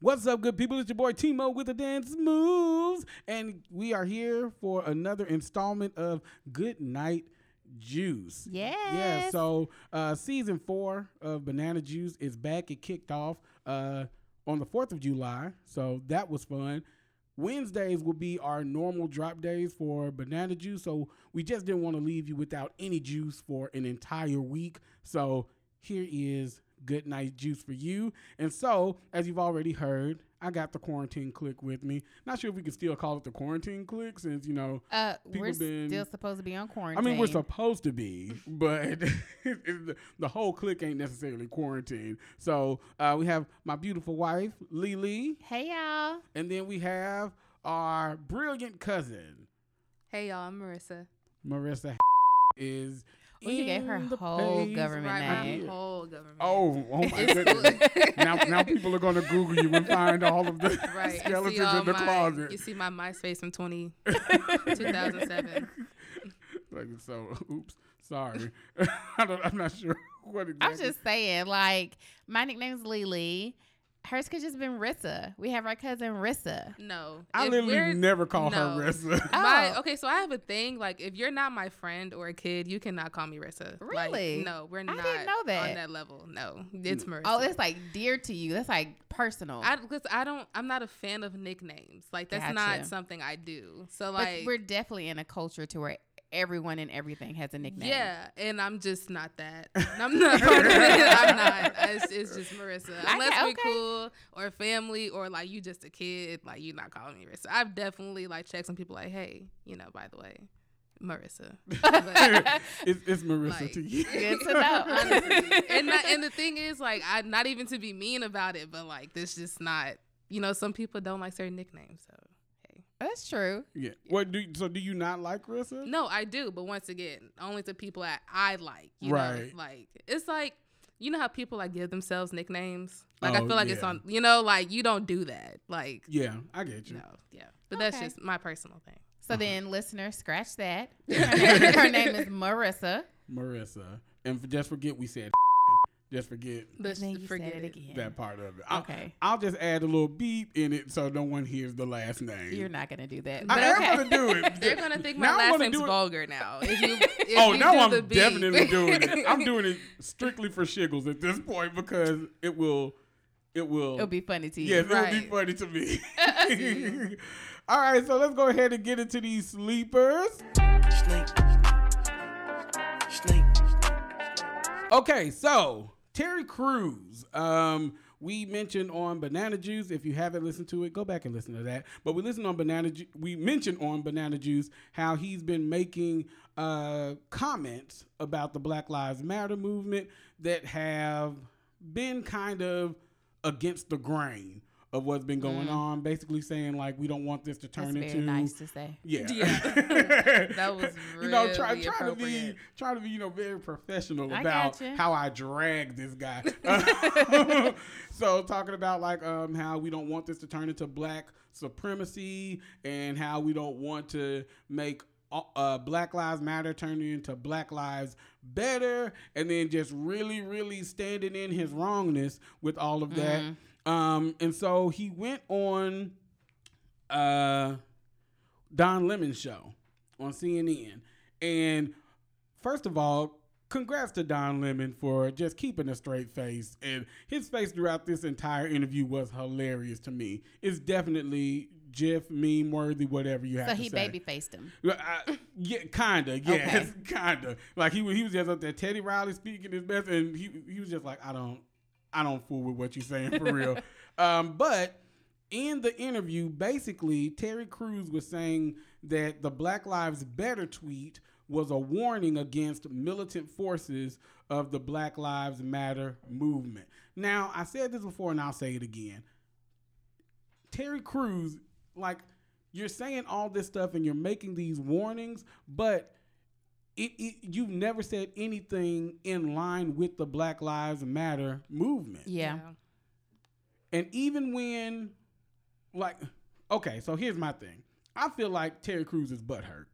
What's up, good people? It's your boy Timo with the dance moves, and we are here for another installment of Good Night Juice. Yeah. Yeah. So uh, season four of Banana Juice is back. It kicked off uh, on the Fourth of July, so that was fun. Wednesdays will be our normal drop days for banana juice. So we just didn't want to leave you without any juice for an entire week. So here is good night juice for you. And so, as you've already heard, I got the quarantine click with me. Not sure if we can still call it the quarantine click since, you know, Uh, People we're been- still supposed to be on quarantine. I mean, we're supposed to be, but the, the whole click ain't necessarily quarantined. So uh, we have my beautiful wife, Lily, Hey y'all. and then we have our brilliant cousin, Hey y'all, I'm Marissa. Marissa is. Oh, you gave her in whole government Right, name. whole government. Oh, oh my goodness. now, now people are going to Google you and find all of the right. Skeletons all in the my, closet. You see my MySpace from 20, 2007. Like, so, oops, sorry. I don't, I'm not sure what exactly. I'm just saying, like, my nickname's Lily. Hers could just been Rissa. We have our cousin Rissa. No, I if literally never call no. her Rissa. My, Oh. okay, so I have a thing. Like, if you're not my friend or a kid, you cannot call me Rissa. Like, Really? no, we're not. I not didn't know that. on that level. No, it's mm. Marissa. Oh, it's like dear to you. That's like personal. I because I don't. I'm not a fan of nicknames. Like, that's Gotcha. not something I do. So, but like, we're definitely in a culture to where everyone and everything has a nickname. Yeah, and I'm just not that. I'm not part of it. I'm not. It's, it's just Marissa. Unless okay. cool or family or like you just a kid, like you not calling me Marissa. I've definitely like checked some people like, hey, you know, by the way, Marissa. But, it's, it's Marissa Like- to you. Good to know. honestly, and not, and the thing is, like, I not even to be mean about it, but like this just not. You know, some people don't like certain nicknames, so. Hey. That's true. Yeah. What do so? Do you not like Rissa? No, I do, but once again, only to people that I like. You Right. Know? Like it's like you know how people like give themselves nicknames. Like Oh, I feel like it's on. You know, like you don't do that. Like Yeah, I get you. no, yeah. But that's just my personal thing. So uh-huh. then, listener, scratch that. Her name, her name is Marissa. Marissa, and just forget we said. Just forget Let's Then you forget said it it. again. that part of it. I'll, Okay. I'll just add a little beep in it so no one hears the last name. You're not gonna do that. But I But am gonna do it. They're gonna think my I last name's vulgar now. If you, if oh, you now do I'm the beep. definitely doing it. I'm doing it strictly for shiggles at this point because it will, it will. It'll be funny to you. Yes, it will be funny to me. All right, so let's go ahead and get into these sleepers. Snake. Snake. Okay, so Terry Crews. Um, we mentioned on Banana Juice. If you haven't listened to it, go back and listen to that. But we listened on Banana. Ju- we mentioned on Banana Juice how he's been making uh, comments about the Black Lives Matter movement that have been kind of against the grain of what's been going on. Basically saying like we don't want this to turn Mm. That's into nice to say. yeah. Yeah. That was you know, try try to be try to be, you know, very professional I about how I drag this guy. so talking about like um how we don't want this to turn into black supremacy and how we don't want to make uh, Black Lives Matter turn into Black Lives Better, and then just really, really standing in his wrongness with all of that. Um, and so he went on uh, Don Lemon show on CNN. And first of all, congrats to Don Lemon for just keeping a straight face. And his face throughout this entire interview was hilarious to me. It's definitely GIF, meme worthy, whatever you have So he baby faced him. I, yeah, kinda. Yes, kinda. Like he was, he was just up there. Teddy Riley speaking his best, and he he was just like, I don't, I don't fool with what you're saying for real. um, but in the interview, basically, Terry Crews was saying that the Black Lives Better tweet was a warning against militant forces of the Black Lives Matter movement. Now, I said this before, and I'll say it again. Terry Crews, like, you're saying all this stuff and you're making these warnings, but it, it you've never said anything in line with the Black Lives Matter movement. Yeah. And even when, like, okay, so here's my thing. I feel like Terry Crews is butthurt.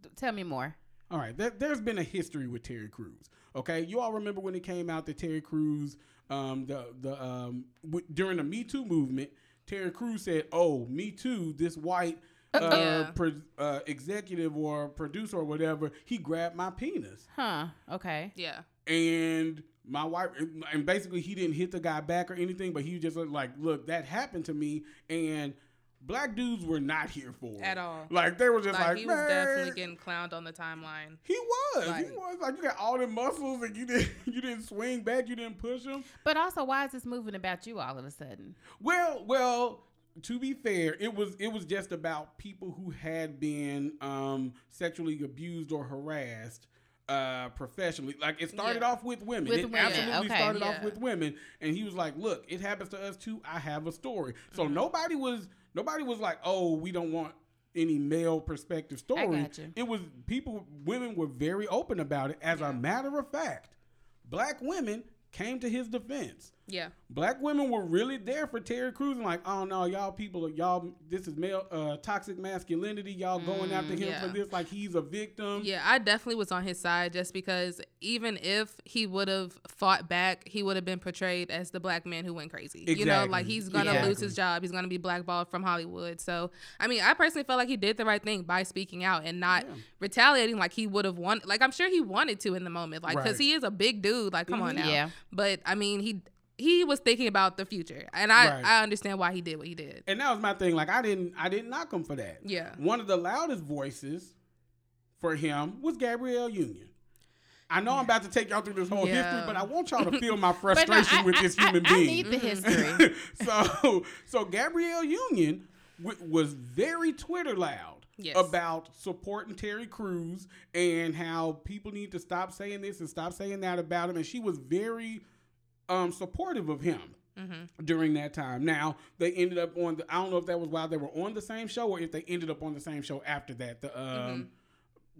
D- Tell me more. All right, there, there's been a history with Terry Crews. Okay, you all remember when it came out that Terry Crews, um, the the um, w- during the Me Too movement, Terry Crews said, "Oh, Me Too, this white." Uh, Yeah. pro- uh, executive or producer or whatever, he grabbed my penis Huh. Okay. Yeah. and my wife and basically he didn't hit the guy back or anything but he just was like look that happened to me and black dudes were not here for it At all. like they were just Like, like, he was "Man." definitely getting clowned on the timeline. he was he was like you got all the muscles and you didn't you didn't swing back you didn't push him But also, why is this moving about you all of a sudden? well well to be fair it was it was just about people who had been um sexually abused or harassed uh professionally. Like it started Yeah. off with women. With it women, absolutely okay. started off with women. And he was like look it happens to us too. I have a story. So Mm-hmm. nobody was nobody was like oh we don't want any male perspective story it was people women were very open about it. As a matter of fact black women came to his defense Yeah. Black women were really there for Terry Crews and like, oh no, y'all people, y'all, this is male uh, toxic masculinity. Y'all going after him yeah. for this like he's a victim. Yeah, I definitely was on his side just because even if he would have fought back, he would have been portrayed as the black man who went crazy. You know, like he's gonna Yeah. lose his job. He's gonna be blackballed from Hollywood. So, I mean, I personally felt like he did the right thing by speaking out and not retaliating like he would have wanted. Like I'm sure he wanted to in the moment, like because Right. he is a big dude. Like, come on Mhm. now. Yeah. But I mean, he he was thinking about the future, and I Right. I understand why he did what he did. And that was my thing. Like I didn't, I didn't knock him for that. Yeah. One of the loudest voices for him was Gabrielle Union. I know I'm about to take y'all through this whole history, but I want y'all to feel my But no, frustration I- with this I- human I, being. I need the history. so so Gabrielle Union w- was very Twitter loud Yes. about supporting Terry Crews and how people need to stop saying this and stop saying that about him, and she was very um, supportive of him Mm-hmm. during that time. Now they ended up on the. I don't know if that was while they were on the same show or if they ended up on the same show after that. The um, Mm-hmm.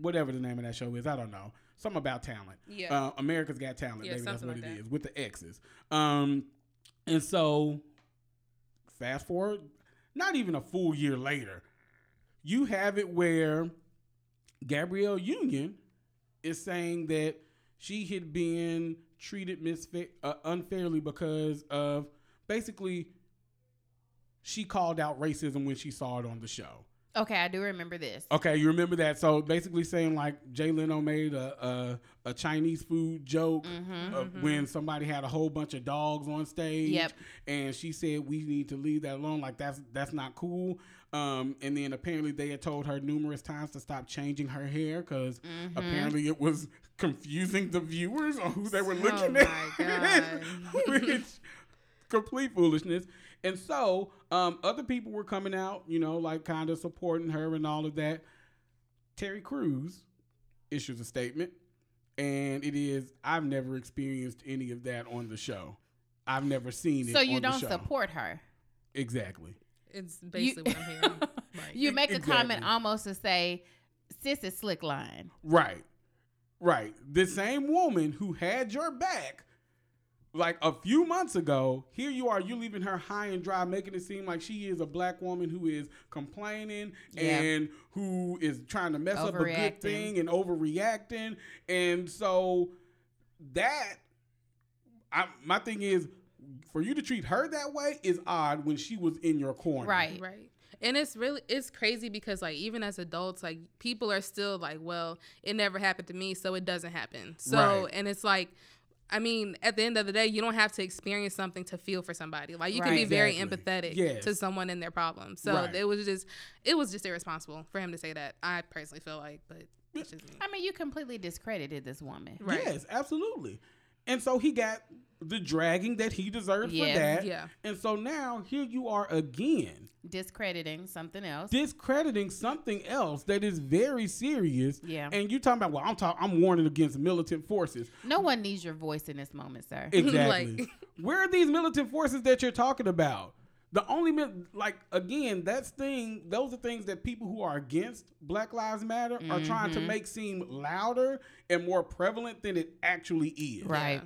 whatever the name of that show is, I don't know. Something about talent. Yeah. Uh, America's Got Talent. Yeah, maybe that's what something it like is that. with the X's. Um, and so fast forward, not even a full year later, you have it where Gabrielle Union is saying that she had been treated misfa- uh, unfairly because of basically she called out racism when she saw it on the show. okay, I do remember this. Okay, you remember that? So basically saying like Jay Leno made a a, a Chinese food joke Mm-hmm. uh, when somebody had a whole bunch of dogs on stage. Yep. And she said we need to leave that alone. Like that's that's not cool. Um, and then apparently they had told her numerous times to stop changing her hair because Mm-hmm. apparently it was confusing the viewers on who they were Oh looking my at. God. Which complete foolishness. And so um, other people were coming out, you know, like kind of supporting her and all of that. Terry Crews issues a statement, and it is I've never experienced any of that on the show. I've never seen it. So you on don't support her. exactly. It's basically what I'm hearing. Like, You make a comment almost to say, "Sis is slick line." Right. Right. The same woman who had your back like a few months ago, here you are, you leaving her high and dry, making it seem like she is a black woman who is complaining Yeah. and who is trying to mess up a good thing and overreacting. And so that I, my thing is for you to treat her that way is odd when she was in your corner. Right. Right. And it's really it's crazy because like even as adults, like people are still like, well, it never happened to me, so it doesn't happen. So Right. and it's like I mean, at the end of the day, you don't have to experience something to feel for somebody. Like you can be Right. very empathetic Yes. to someone and their problems. So Right. it was just it was just irresponsible for him to say that. I personally feel like, but it's just me. I mean, you completely discredited this woman. Right. Yes, absolutely. And so he got the dragging that he deserved Yeah. for that. Yeah. And so now here you are again, Discrediting something else. discrediting something else that is very serious. Yeah. And you talking about, well, I'm talking, I'm warning against militant forces. no one needs your voice in this moment, sir. Exactly. Like- Where are these militant forces that you're talking about? The only like again, that's thing. Those are things that people who are against Black Lives Matter are trying to mm-hmm. make seem louder and more prevalent than it actually is. right.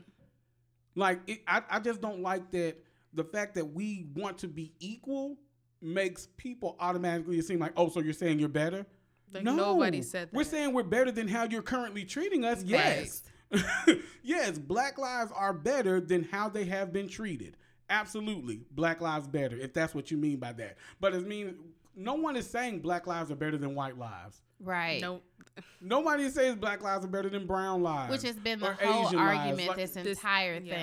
Like it, I, I just don't like that the fact that we want to be equal makes people automatically seem like, oh, so you're saying you're better? Like, nobody said We're saying we're better than how you're currently treating us. Yes. yes, black lives are better than how they have been treated. Absolutely, black lives better if that's what you mean by that. But it means no one is saying black lives are better than white lives. Right. Nope. Nobody says black lives are better than brown lives, Which has been the whole Asian lives. argument Like, this this- entire yeah.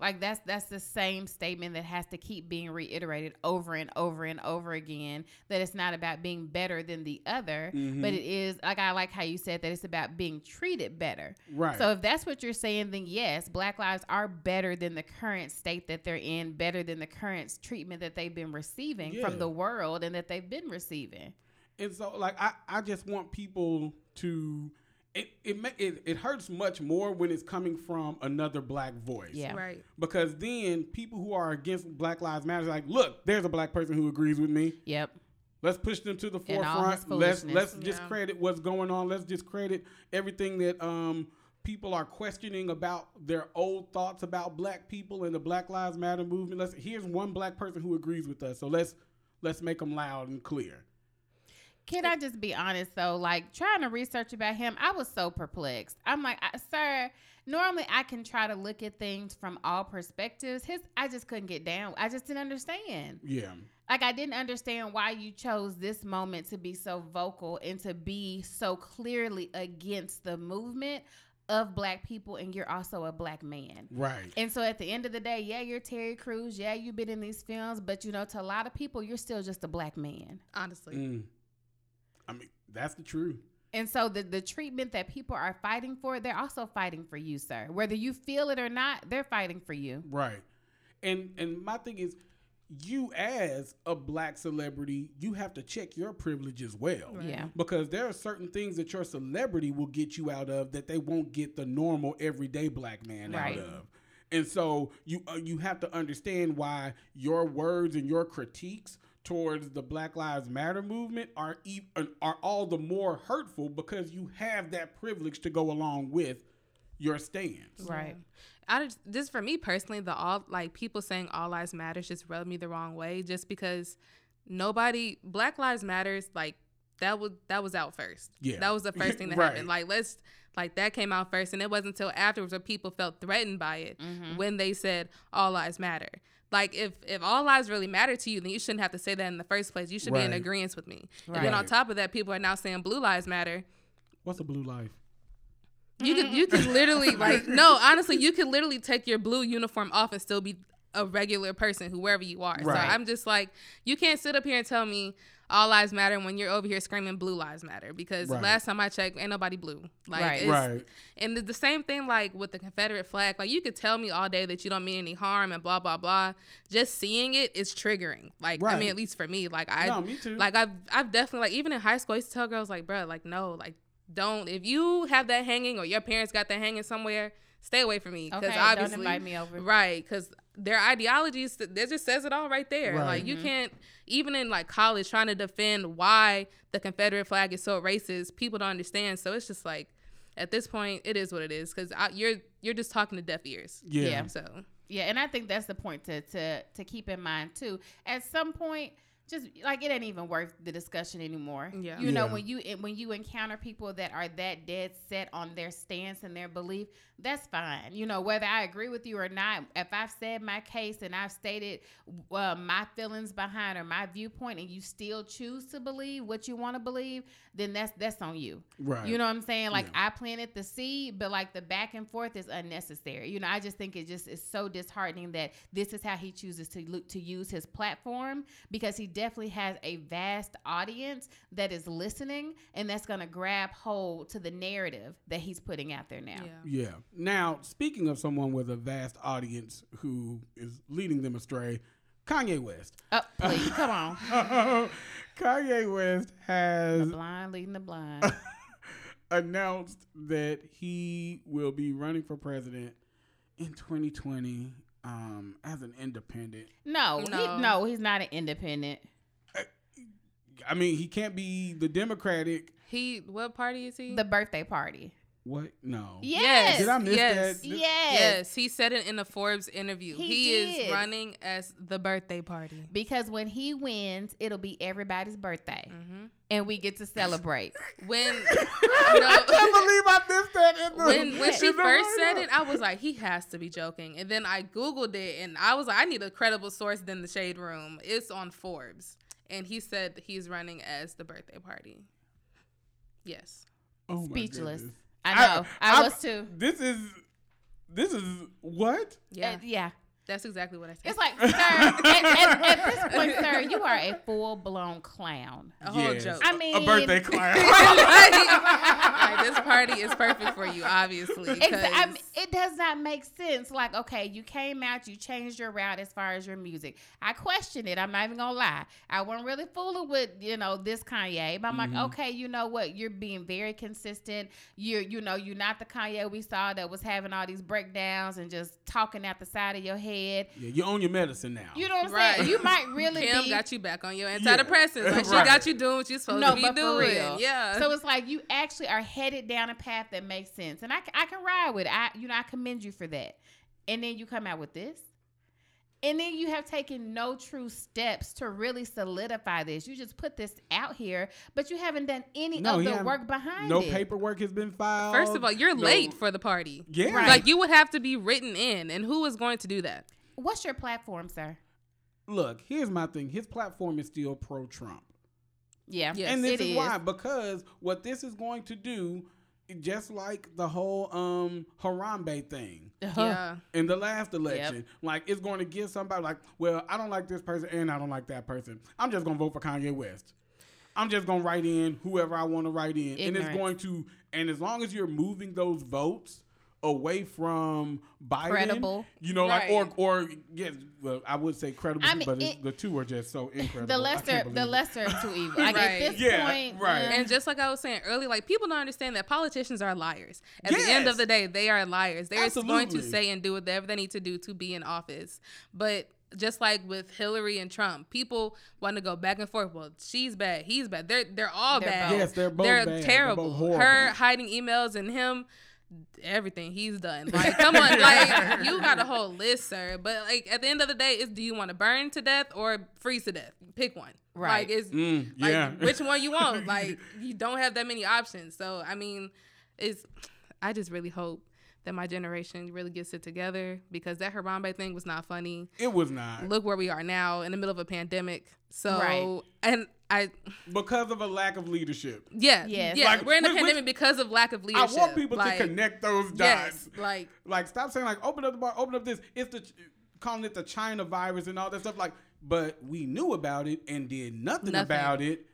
Like that's that's the same statement that has to keep being reiterated over and over and over again. That it's not about being better than the other, Mhm. but it is like I like how you said that it's about being treated better. right. So if that's what you're saying, then yes, black lives are better than the current state that they're in, better than the current treatment that they've been receiving Yeah. from the world and that they've been receiving. And so, like, I, I just want people to. It, it it it hurts much more when it's coming from another black voice. Yeah. Right. Because then people who are against Black Lives Matter are like, look, there's a black person who agrees with me. Yep. Let's push them to the And all his forefront. Let's let's Yeah. discredit what's going on. Let's discredit everything that um people are questioning about their old thoughts about black people and the Black Lives Matter movement. Let's here's one black person who agrees with us. So let's let's make them loud and clear. Can I just be honest though? Like trying to research about him, I was so perplexed. I'm like, sir, normally I can try to look at things from all perspectives. His, I just couldn't get down. I just didn't understand. Yeah. Like I didn't understand why you chose this moment to be so vocal and to be so clearly against the movement of black people, and you're also a black man. Right. And so at the end of the day, yeah, you're Terry Crews. Yeah, you've been in these films, but you know, to a lot of people, you're still just a black man. Honestly. Mm. I mean, that's the truth. And so the, the treatment that people are fighting for, they're also fighting for you, sir. Whether you feel it or not, they're fighting for you. Right. And and my thing is you as a black celebrity, you have to check your privilege as well. Yeah. Because there are certain things that your celebrity will get you out of that they won't get the normal everyday black man Right. out of. And so you uh, you have to understand why your words and your critiques towards the Black Lives Matter movement are e- are all the more hurtful because you have that privilege to go along with your stance. Right. I just, just for me personally, the all like people saying all lives matters just rubbed me the wrong way. Just because nobody Black Lives Matters like that was that was out first. Yeah. that was the first thing that Right. happened. Like let's like that came out first, and it wasn't until afterwards where people felt threatened by it Mm-hmm. when they said all lives matter. Like if if all lives really matter to you, then you shouldn't have to say that in the first place. You should be in agreement with me. Right. And then on top of that, people are now saying blue lives matter. What's a blue life? You could you could literally like no, honestly, you could literally take your blue uniform off and still be a regular person, whoever you are. Right. So I'm just like, you can't sit up here and tell me all lives matter when you're over here screaming blue lives matter because Right. last time I checked, ain't nobody blue. Like, Right. it's, Right. And the, the same thing like with the Confederate flag. Like you could tell me all day that you don't mean any harm and blah blah blah. Just seeing it is triggering. Like I mean, at least for me, like I No, me too. like I've I've definitely like even in high school, I used to tell girls like, bro, like no, like don't if you have that hanging or your parents got that hanging somewhere, stay away from me because Okay, obviously don't invite me over. right because their ideologies that just says it all right there. Right. Like you Mm-hmm. can't even in like college trying to defend why the Confederate flag is so racist. People don't understand, so it's just like. At this point, it is what it is because you're you're just talking to deaf ears. Yeah. Yeah. So Yeah, and I think that's the point to to to keep in mind too. At some point, just like it ain't even worth the discussion anymore. Yeah. You know, when you when you encounter people that are that dead set on their stance and their belief, that's fine. You know, whether I agree with you or not, if I've said my case and I've stated uh, my feelings behind or my viewpoint, and you still choose to believe what you want to believe, then that's that's on you. Right. You know what I'm saying? Like Yeah. I planted the seed, but like the back and forth is unnecessary. You know, I just think it just is so disheartening that this is how he chooses to look to use his platform because he definitely has a vast audience that is listening and that's going to grab hold to the narrative that he's putting out there now. yeah. Yeah. Now, speaking of someone with a vast audience who is leading them astray, Kanye West. Oh, please, come on. Kanye West The has blind leading the blind. announced that he will be running for president in 2020 um, as an independent. No, No. He, no, he's not an independent. I mean, he can't be the Democratic. He what party is he? The birthday party. What? No. Yes. Did I miss yes. that? Yes. Yes, he said it in a Forbes interview. He He, did. is running as the birthday party. Because when he wins, it'll be everybody's birthday, hmm and we get to celebrate. When you I know, can't believe I missed that. In the, when when she the first said write-up. it, I was like, he has to be joking. And then I googled it, and I was like, I need a credible source than the Shade Room. It's on Forbes, and he said he's running as the birthday party. Yes. Oh my Speechless. goodness. I know. I, I- was too. This is this is what? Yeah, Uh, yeah. That's exactly what I said. It's like, sir, at, at- at this point, sir, you are a full blown clown. a whole Yes. joke. I A mean, a birthday clown. Like, this party is perfect for you, obviously. Exa- I 'cause- mean, it does not make sense. Like, okay, you came out, you changed your route as far as your music. I question it. I'm not even gonna lie. I wasn't really fooling with you know this Kanye, but I'm Mhm. like, okay, you know what? You're being very consistent. You're you know you're not the Kanye we saw that was having all these breakdowns and just talking out the side of your head. Yeah, you own your medicine now. You know what I'm Right. saying? You might really Kim be. got you back on your antidepressants. Like she Right. got you doing what you're supposed No, to be but for doing. real. Yeah. So it's like you actually are headed down a path that makes sense, and I, I can ride with it. I you know I commend you for that. And then you come out with this, and then you have taken no true steps to really solidify this. You just put this out here, but you haven't done any No, of the work behind no it. No paperwork has been filed. First of all, you're No- late for the party. Yeah. Right. Like you would have to be written in, and who is going to do that? What's your platform, sir? Look, here's my thing. His platform is still pro Trump. Yeah, Yes. and this it is, is. why because what this is going to do just like the whole um Harambe thing. Uh-huh. Yeah. in the last election. Like it's going to give somebody like well I don't like this person and I don't like that person. I'm just going to vote for Kanye West. I'm just going to write in whoever I want to write in. And it's going to and as long as you're moving those votes away from Biden Credible. you know like or or yes well I would say credible I mean, but it- the two are just so incredible The lesser, the lesser of two evils. Like Right. at this Yeah, point, right. And just like I was saying earlier, like people don't understand that politicians are liars. At the end of the day, they are liars. They're going to say and do whatever they need to do to be in office. But just like with Hillary and Trump, people want to go back and forth. Well, she's bad, he's bad. They're they're all They're bad. both. Yes, they're both They're bad. They're terrible. both. Her hiding emails and him everything he's done. Like, come on, like you got a whole list, sir. But like at the end of the day, is do you want to burn to death or freeze to death? Pick one. Right. Like it's Mm, like yeah. which one you want. Like you don't have that many options. So I mean, it's I just really hope that my generation really gets it together because that Harambe thing was not funny. it was not Look where we are now in the middle of a pandemic. So Right. and I because of a lack of leadership. yeah Yes. yeah Like, we're in a which- pandemic because of lack of leadership. I want people Like, to connect those dots. Yes, like Like stop saying like open up the bar, open up this. It's the calling it the China virus and all that stuff. Like, but we knew about it and did nothing, Nothing. about it,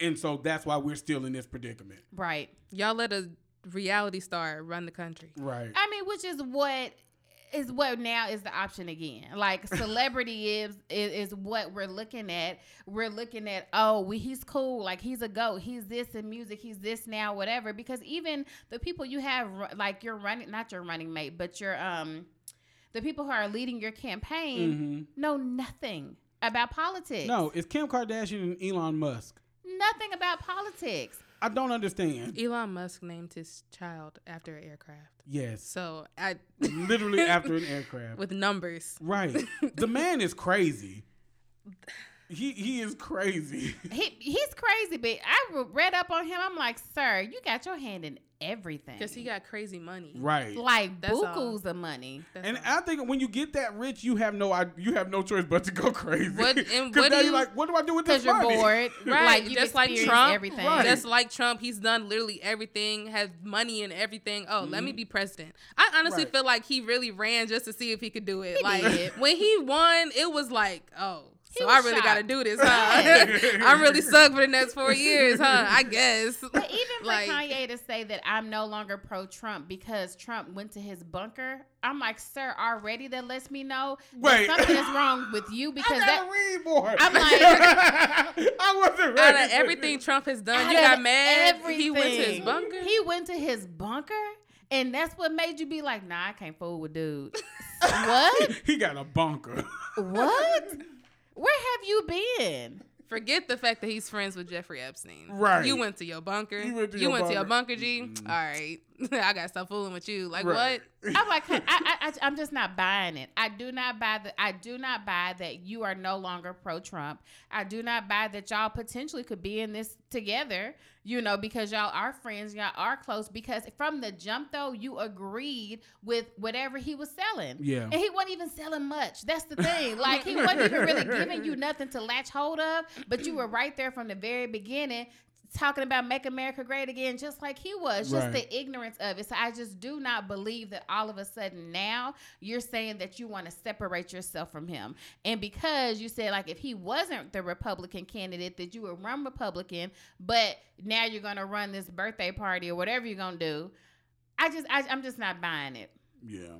and so that's why we're still in this predicament. right. y'all let a reality star run the country. Right. I mean, which is what is what now is the option again. Like celebrity is, is is what we're looking at. We're looking at oh, we, he's cool. Like he's a goat. He's this in music. He's this now, whatever. Because even the people you have, ru- like your running, not your running mate, but your um, the people who are leading your campaign hmm know nothing about politics. No, it's Kim Kardashian and Elon Musk. nothing about politics. I don't understand. Elon Musk named his child after an aircraft. Yes, So I literally after an aircraft. with numbers. Right. The man is crazy. He he is crazy. He he's crazy, but I read up on him. I'm like, sir, you got your hand in everything. Because he got crazy money. Right. like That's all. of money. That's And all. I think when you get that rich, you have no i- you have no choice but to go crazy. What- and 'Cause what now do you're like, what do I do with this Because you're money? bored, Right, Like you just like Trump, everything. Right. Just like Trump, he's done literally everything, has money and everything. Oh, let me mm-hmm. be president. I honestly Right. feel like he really ran just to see if he could do it. He like did. when he won, it was like, oh, He so I really got to do this, huh? I'm really stuck for the next four years, huh? I guess. But even for Like- Kanye to say that I'm no longer pro Trump because Trump went to his bunker, I'm like, sir, already that lets me know Wait. that something is wrong with you I because gotta that read more. I'm like- I wasn't Out ready. of everything Trump has done, out you got of mad. He went to his bunker. He went to his bunker, and that's what made you be like, nah, I can't fool with dude. what? he got a bunker. What? Where have you been? Forget the fact that he's friends with Jeffrey Epstein. Right. You went to your bunker. You went to you your went to your bunker. bunker, G. Mm-hmm. All right. I gotta stop fooling with you. Like Right. what? I'm like, I, I, I, I'm just not buying it. I do not buy that. I do not buy that you are no longer pro Trump. I do not buy that y'all potentially could be in this together. You know, because y'all are friends, y'all are close. Because from the jump, though, you agreed with whatever he was selling. Yeah. and he wasn't even selling much. That's the thing. Like he wasn't even really giving you nothing to latch hold of. But you were right there from the very beginning talking about make America great again, just like he was, just Right. the ignorance of it. So I just do not believe that all of a sudden now you're saying that you want to separate yourself from him. And because you said like if he wasn't the Republican candidate, that you would run Republican, but now you're gonna run this birthday party or whatever you're gonna do. I just I, I'm just not buying it. Yeah.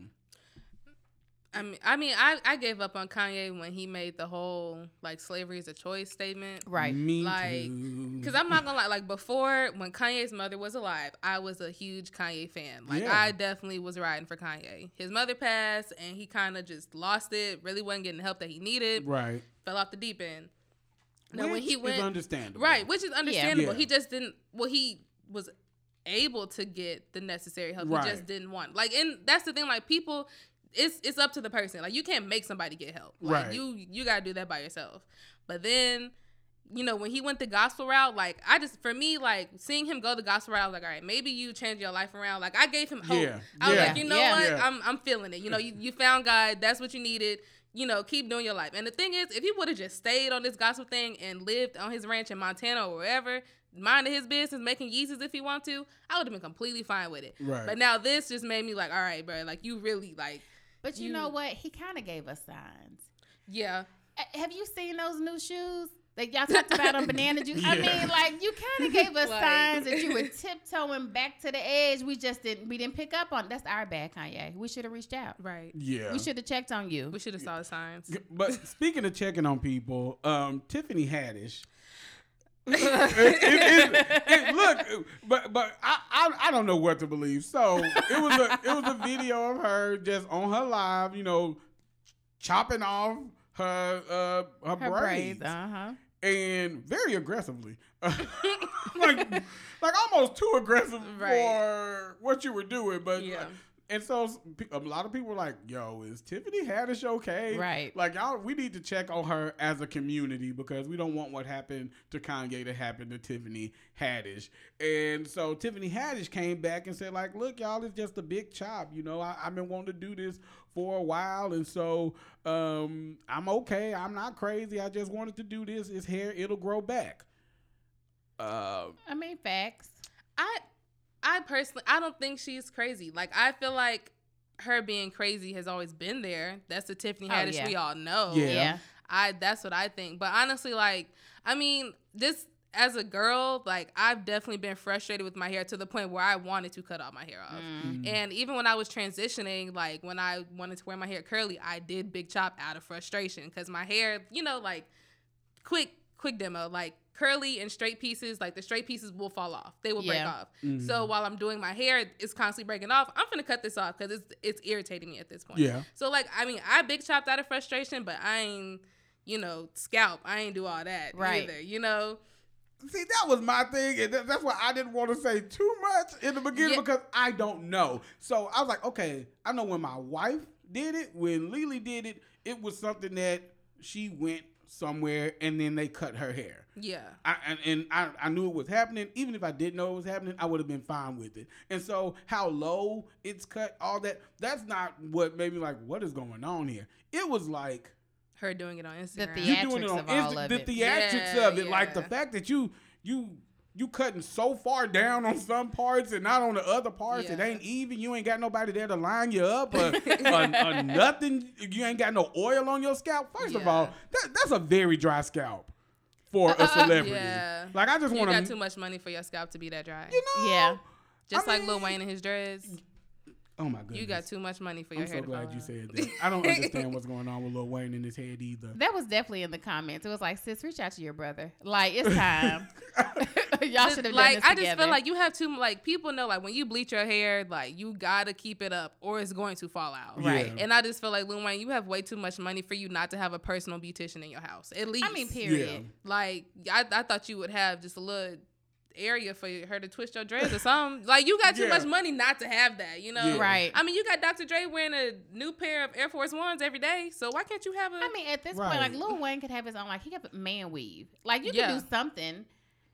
I mean, I mean, I, I gave up on Kanye when he made the whole like slavery is a choice statement. Right. Me Like, too. Cause I'm not gonna lie, like before when Kanye's mother was alive, I was a huge Kanye fan. Like Yeah. I definitely was riding for Kanye. His mother passed and he kind of just lost it. Really wasn't getting the help that he needed. right. Fell off the deep end. Now Which when he is went understandable. right, which is understandable. Yeah. He just didn't. Well, he was able to get the necessary help. Right. He just didn't want. Like, and that's the thing. Like people. It's, it's up to the person. Like you can't make somebody get help. Like Right. you you gotta do that by yourself. But then you know, when he went the gospel route, like I just for me, like seeing him go the gospel route, I was like, all right, maybe you change your life around. Like I gave him hope. Yeah. I was Yeah. like, you know Yeah. what? Yeah. I'm I'm feeling it. You know, you, you found God, that's what you needed. You know, keep doing your life. And the thing is, if he would have just stayed on this gospel thing and lived on his ranch in Montana or wherever, minded his business, making Yeezys if he want to, I would have been completely fine with it. Right. But now this just made me like, all right, bro, like you really like, But you, You- know what? He kind of gave us signs. yeah. Have you seen those new shoes? Like y'all talked about on banana juice. I mean, like you kind of gave us Like- signs that you were tiptoeing back to the edge. We just didn't. We didn't pick up on. That's our bad, Kanye. We should have reached out. Right. yeah. We should have checked on you. We should have saw the signs. But speaking of checking on people, um, Tiffany Haddish. It, it- it- look, but but I, I I don't know what to believe. So it was a it was a video of her just on her live, you know, chopping off her uh her, Her braids, braids. Uh huh. and very aggressively, like like almost too aggressive Right. for what you were doing. But Yeah. And so a lot of people were like, "Yo, is Tiffany Haddish okay?" Right. Like y'all, we need to check on her as a community because we don't want what happened to Kanye to happen to Tiffany Haddish. And so Tiffany Haddish came back and said, like, look, y'all, it's just a big chop. You know, I, I've been wanting to do this for a while, and so um, I'm okay. I'm not crazy. I just wanted to do this. It's hair. It'll grow back. Uh, I mean, facts. I I personally I don't think she's crazy. Like I feel like her being crazy has always been there. That's the Tiffany Oh, Haddish yeah. we all know. Yeah. Yeah. I that's what I think. But honestly, like I mean, this as a girl, like I've definitely been frustrated with my hair to the point where I wanted to cut all my hair off. Mm. And even when I was transitioning, like when I wanted to wear my hair curly, I did big chop out of frustration because my hair, you know, like quick, quick demo, like curly and straight pieces, like the straight pieces will fall off. They will break off. Mm-hmm. So while I'm doing my hair, it's constantly breaking off. I'm gonna cut this off because it's it's irritating me at this point. Yeah. So like, I mean, I big chopped out of frustration, but I ain't, you know, scalp. I ain't do all that Right. either. You know. See, that was my thing, and that- that's why I didn't want to say too much in the beginning Yeah. because I don't know. So I was like, okay, I know when my wife did it, when Lily did it, it was something that she went somewhere and then they cut her hair. Yeah. I, and and I, I knew it was happening. Even if I didn't know it was happening, I would have been fine with it. And so, how low it's cut, all that, that's not what made me like, what is going on here? It was like, Her doing it on Instagram. The you doing it theatrics on of all of the it. theatrics Yeah, of it, like the fact that you you you cutting so far down on some parts and not on the other parts. It ain't even. You ain't got nobody there to line you up or, or, or nothing. You ain't got no oil on your scalp. First of all, that, that's a very dry scalp for a uh-uh. celebrity. Yeah. Like I just want You want got to, too much money for your scalp to be that dry. you know. Yeah. Just I like Lil Wayne and his dreads. Oh my goodness. You got too much money for your I'm hair so glad fall you said that. I don't understand what's going on with Lil Wayne in his head either. That was definitely in the comments. It was like, sis, reach out to your brother. Like, it's time. Y'all should have done like this I just feel like you have too like people know like when you bleach your hair like you gotta keep it up or it's going to fall out Right. Yeah. and I just feel like Lil Wayne you have way too much money for you not to have a personal beautician in your house at least I mean, period. like I, I thought you would have just a little area for her to twist your dreads or something. Like you got too Yeah. much money not to have that, you know? Yeah. Right. I mean, you got Dr. Dre wearing a new pair of Air Force Ones every day, so why can't you have a? I mean, at this Right. point, like Lil Wayne could have his own, like he could man weave. Like you Yeah. can do something,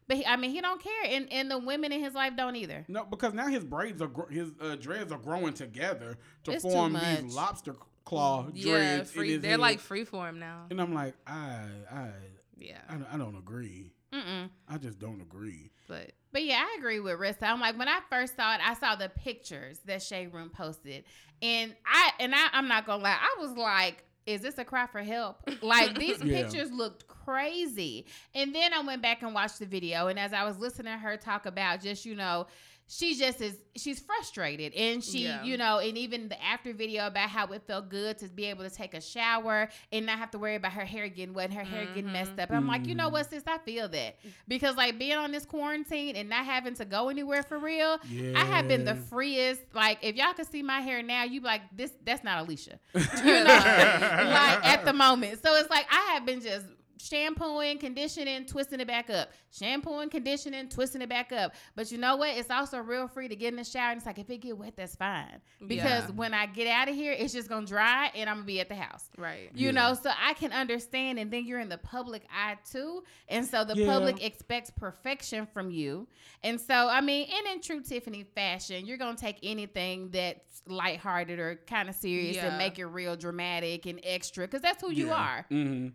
but he, I mean, he don't care, and and the women in his life don't either. No, because now his braids are gro- his uh, dreads are growing together to It's form these lobster claw yeah, dreads. in free, his they're head. like freeform now. and I'm like, I, I, Yeah, I, I don't agree. Mm-mm. I just don't agree. but But yeah, I agree with Rissa. I'm like when I first saw it, I saw the pictures that Shade Room posted, and I and I, I'm not gonna lie, I was like, "Is this a cry for help?" Like these Yeah. pictures looked crazy. And then I went back and watched the video, and as I was listening to her talk about just you know. She just is she's frustrated and she, Yeah. you know, and even the after video about how it felt good to be able to take a shower and not have to worry about her hair getting wet and her hair getting messed up. I'm like, you know Mhm. what, sis, I feel that. Because like being on this quarantine and not having to go anywhere for real, I have been the freest. Like if y'all could see my hair now, you be like this. That's not Alicia. You know, like at the moment. So it's like I have been just shampooing, conditioning, twisting it back up. Shampooing, conditioning, twisting it back up. But you know what? It's also real free to get in the shower. And it's like if it get wet, that's fine. Because Yeah. when I get out of here, it's just gonna dry and I'm gonna be at the house. right. You Yeah. know, so I can understand, and then you're in the public eye too, and so the Yeah. public expects perfection from you, and so I mean, and in true Tiffany fashion, you're gonna take anything that's lighthearted or kind of serious Yeah. and make it real dramatic and extra, because that's who you are, Mm-hmm.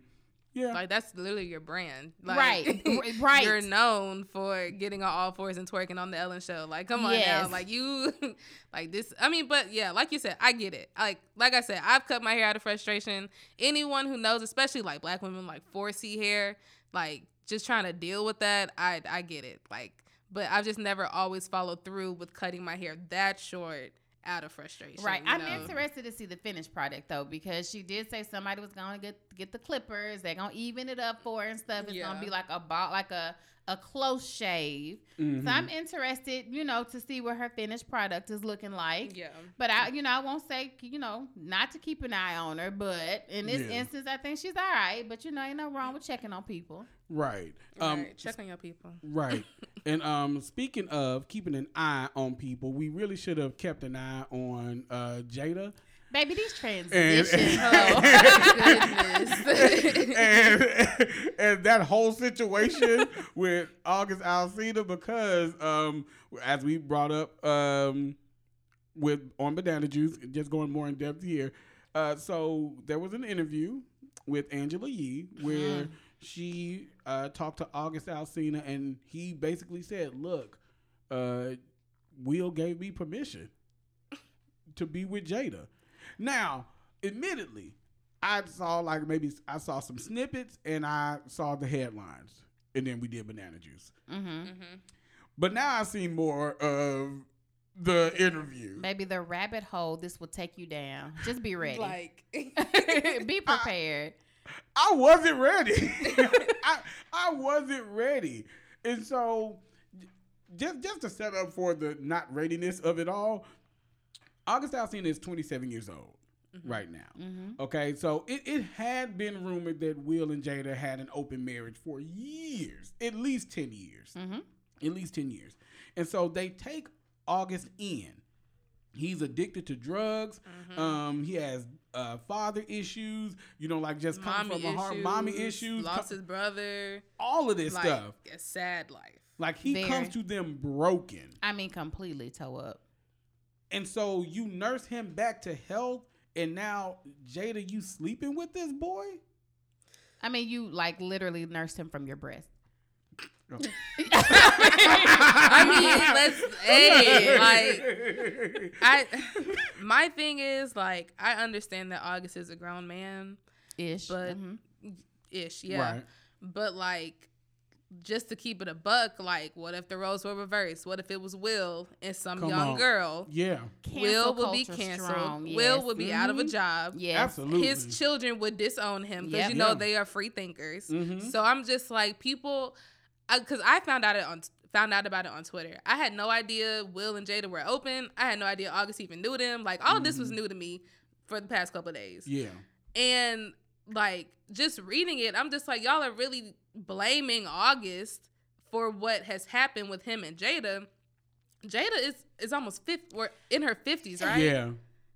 Yeah. Like that's literally your brand, like, right? Right. You're known for getting on all fours and twerking on the Ellen Show. Like, come on now, like you, like this. I mean, but yeah, like you said, I get it. Like, like I said, I've cut my hair out of frustration. Anyone who knows, especially like black women, like 4C hair, like just trying to deal with that, I I get it. Like, but I've just never always followed through with cutting my hair that short out of frustration. Right. I'm know? interested to see the finished product though, because she did say somebody was gonna get get the clippers. They're gonna even it up for her and stuff. It's gonna be like a ball, like a a close shave. Mhm. So I'm interested, you know, to see what her finished product is looking like. Yeah. But I, you know, I won't say, you know, not to keep an eye on her. But in this Yeah. instance, I think she's all right. But you know, ain't no wrong with checking on people. right. Um, right. Check on your people. Right. and um speaking of keeping an eye on people, we really should have kept an eye on uh Jada. Baby, these transitions. and- though. Goodness. and, and that whole situation with August Alsina because um as we brought up um with on banana juice, just going more in depth here. Uh so there was an interview with Angela Yee where she uh talked to August Alsina and he basically said, Look, uh Will gave me permission to be with Jada. Now, admittedly, I saw like maybe I saw some snippets and I saw the headlines, and then we did banana juice. mm-hmm. Mhm. But now I've seen more of the interview. Maybe the rabbit hole. This will take you down. Just be ready. Like, be prepared. I wasn't ready. I I wasn't ready, and so just just to set up for the not readiness of it all, August Alsina is 27 years old right now. Mm-hmm. Okay, so it, it had been rumored that Will and Jada had an open marriage for years, at least 10 years. Mm-hmm. At least 10 years. And so they take August in. He's addicted to drugs. Mm-hmm. Um, he has uh, father issues, you know, like just come mommy from a hard issues, mommy issues, lost co- his brother, all of this like stuff. a sad life. Like he Very. comes to them broken. I mean, completely toe up. And so you nurse him back to health, and now Jada, you sleeping with this boy? I mean, you like literally nursed him from your breast. I mean, let's hey, like I my thing is like I understand that August is a grown man Ish. But- Mhm. ish, yeah. Right. But like just to keep it a buck, like what if the roles were reversed? What if it was Will and some Come young on. girl? Yeah, Will Cancel would be canceled. strong, Will would be out of a Mhm. job. Yes. absolutely. His children would disown him because Yep. you know Yeah. they are free thinkers. Mhm. So I'm just like people, because I found out it on found out about it on Twitter. I had no idea Will and Jada were open. I had no idea August even knew them. Like all of this was new to me for the past couple of days. yeah. And like just reading it, I'm just like y'all are really blaming August for what has happened with him and Jada, Jada is is almost 50 or in her 50s, right? Yeah.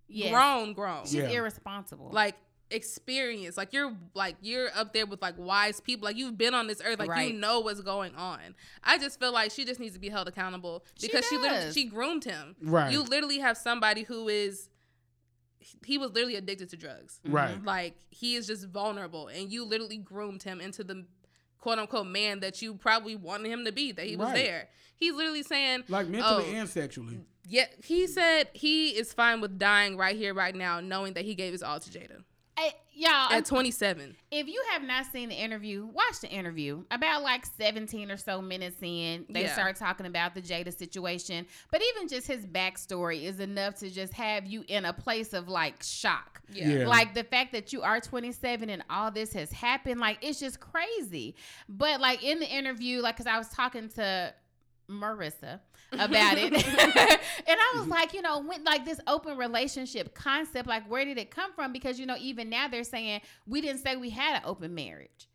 Yes. Grown, grown. She's Yeah. irresponsible. Like experience. Like you're like you're up there with like wise people. Like you've been on this earth. Like Right. you know what's going on. I just feel like she just needs to be held accountable because she, literally she groomed him. Right. You literally have somebody who is he was literally addicted to drugs. Right. Mm-hmm. Like he is just vulnerable and you literally groomed him into the quote unquote man that you probably wanted him to be, that he was Right. there. He's literally saying Like mentally Oh. and sexually. yeah, he said he is fine with dying right here, right now, knowing that he gave his all to Jada Hey, y'all, at 27. if you have not seen the interview, watch the interview. About like 17 or so minutes in, they Yeah. start talking about the Jada situation. But even just his backstory is enough to just have you in a place of like shock. Yeah. Yeah. Like the fact that you are 27 and all this has happened, like it's just crazy. But like in the interview, like, cause I was talking to Marissa about it. and I was like, you know, when like this open relationship concept, like where did it come from? Because, you know, even now they're saying we didn't say we had an open marriage.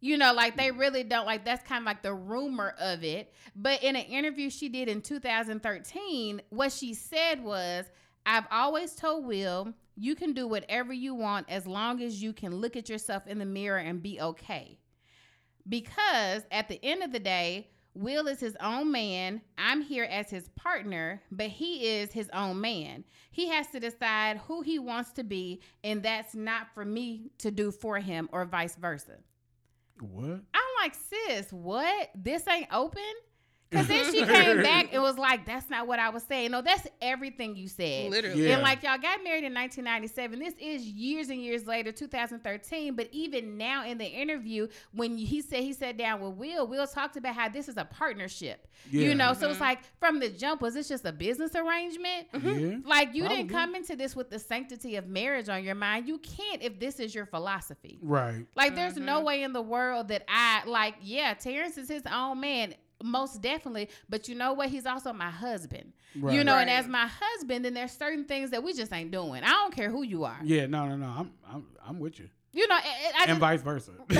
You know, like they really don't like that's kind of like the rumor of it. But in an interview she did in 2013, what she said was, I've always told Will, you can do whatever you want as long as you can look at yourself in the mirror and be okay. Because at the end of the day, Will is his own man. I'm here as his partner, but he is his own man. He has to decide who he wants to be, and that's not for me to do for him or vice versa. What? I'm like, sis, what? This ain't open? Because then she came back and was like, that's not what I was saying. No, that's everything you said. Literally. Yeah. And like y'all got married in 1997. This is years and years later, 2013. But even now in the interview, when he said he sat down with Will, Will talked about how this is a partnership. Yeah. You know, so it's mm-hmm. like from the jump, was this just a business arrangement? Mm-hmm. Yeah. Like you didn't come into this with the sanctity of marriage on your mind. You can't if this is your philosophy. Right. Like, there's no mm-hmm. way in the world that I like. Yeah, Terrence is his own man, most definitely. But you know what? He's also my husband. Right. You know, and as my husband, then there's certain things that we just ain't doing. I don't care who you are. Yeah. No. No. No. I'm. I'm. I'm with you. You know, I, I And just, vice versa. like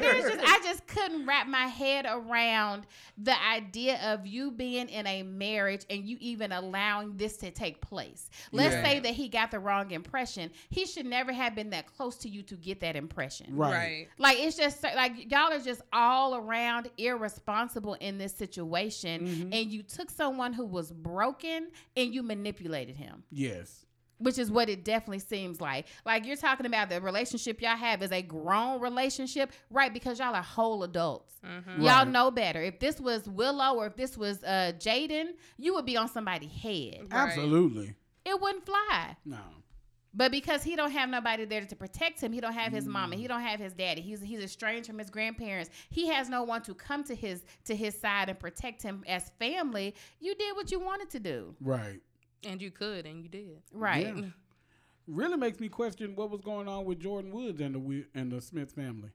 there's just I just couldn't wrap my head around the idea of you being in a marriage and you even allowing this to take place. Let's Yeah. say that he got the wrong impression. He should never have been that close to you to get that impression. Right. Right. Like it's just like y'all are just all around irresponsible in this situation, Mhm. and you took someone who was broken and you manipulated him, Yes. Which is what it definitely seems like. Like you're talking about the relationship y'all have is a grown relationship, right? Because y'all are whole adults. Mm-hmm. Y'all know better. If this was Willow or if this was uh, Jaden, you would be on somebody's head. Right. Absolutely. It wouldn't fly. No. But because he don't have nobody there to protect him, he don't have his mama, he don't have his daddy. He's he's estranged from his grandparents. He has no one to come to his to his side and protect him as family. You did what you wanted to do, Right. And you could, and you did. right? Yeah. Really makes me question what was going on with Jordyn Woods and the Wi- and the Smith family.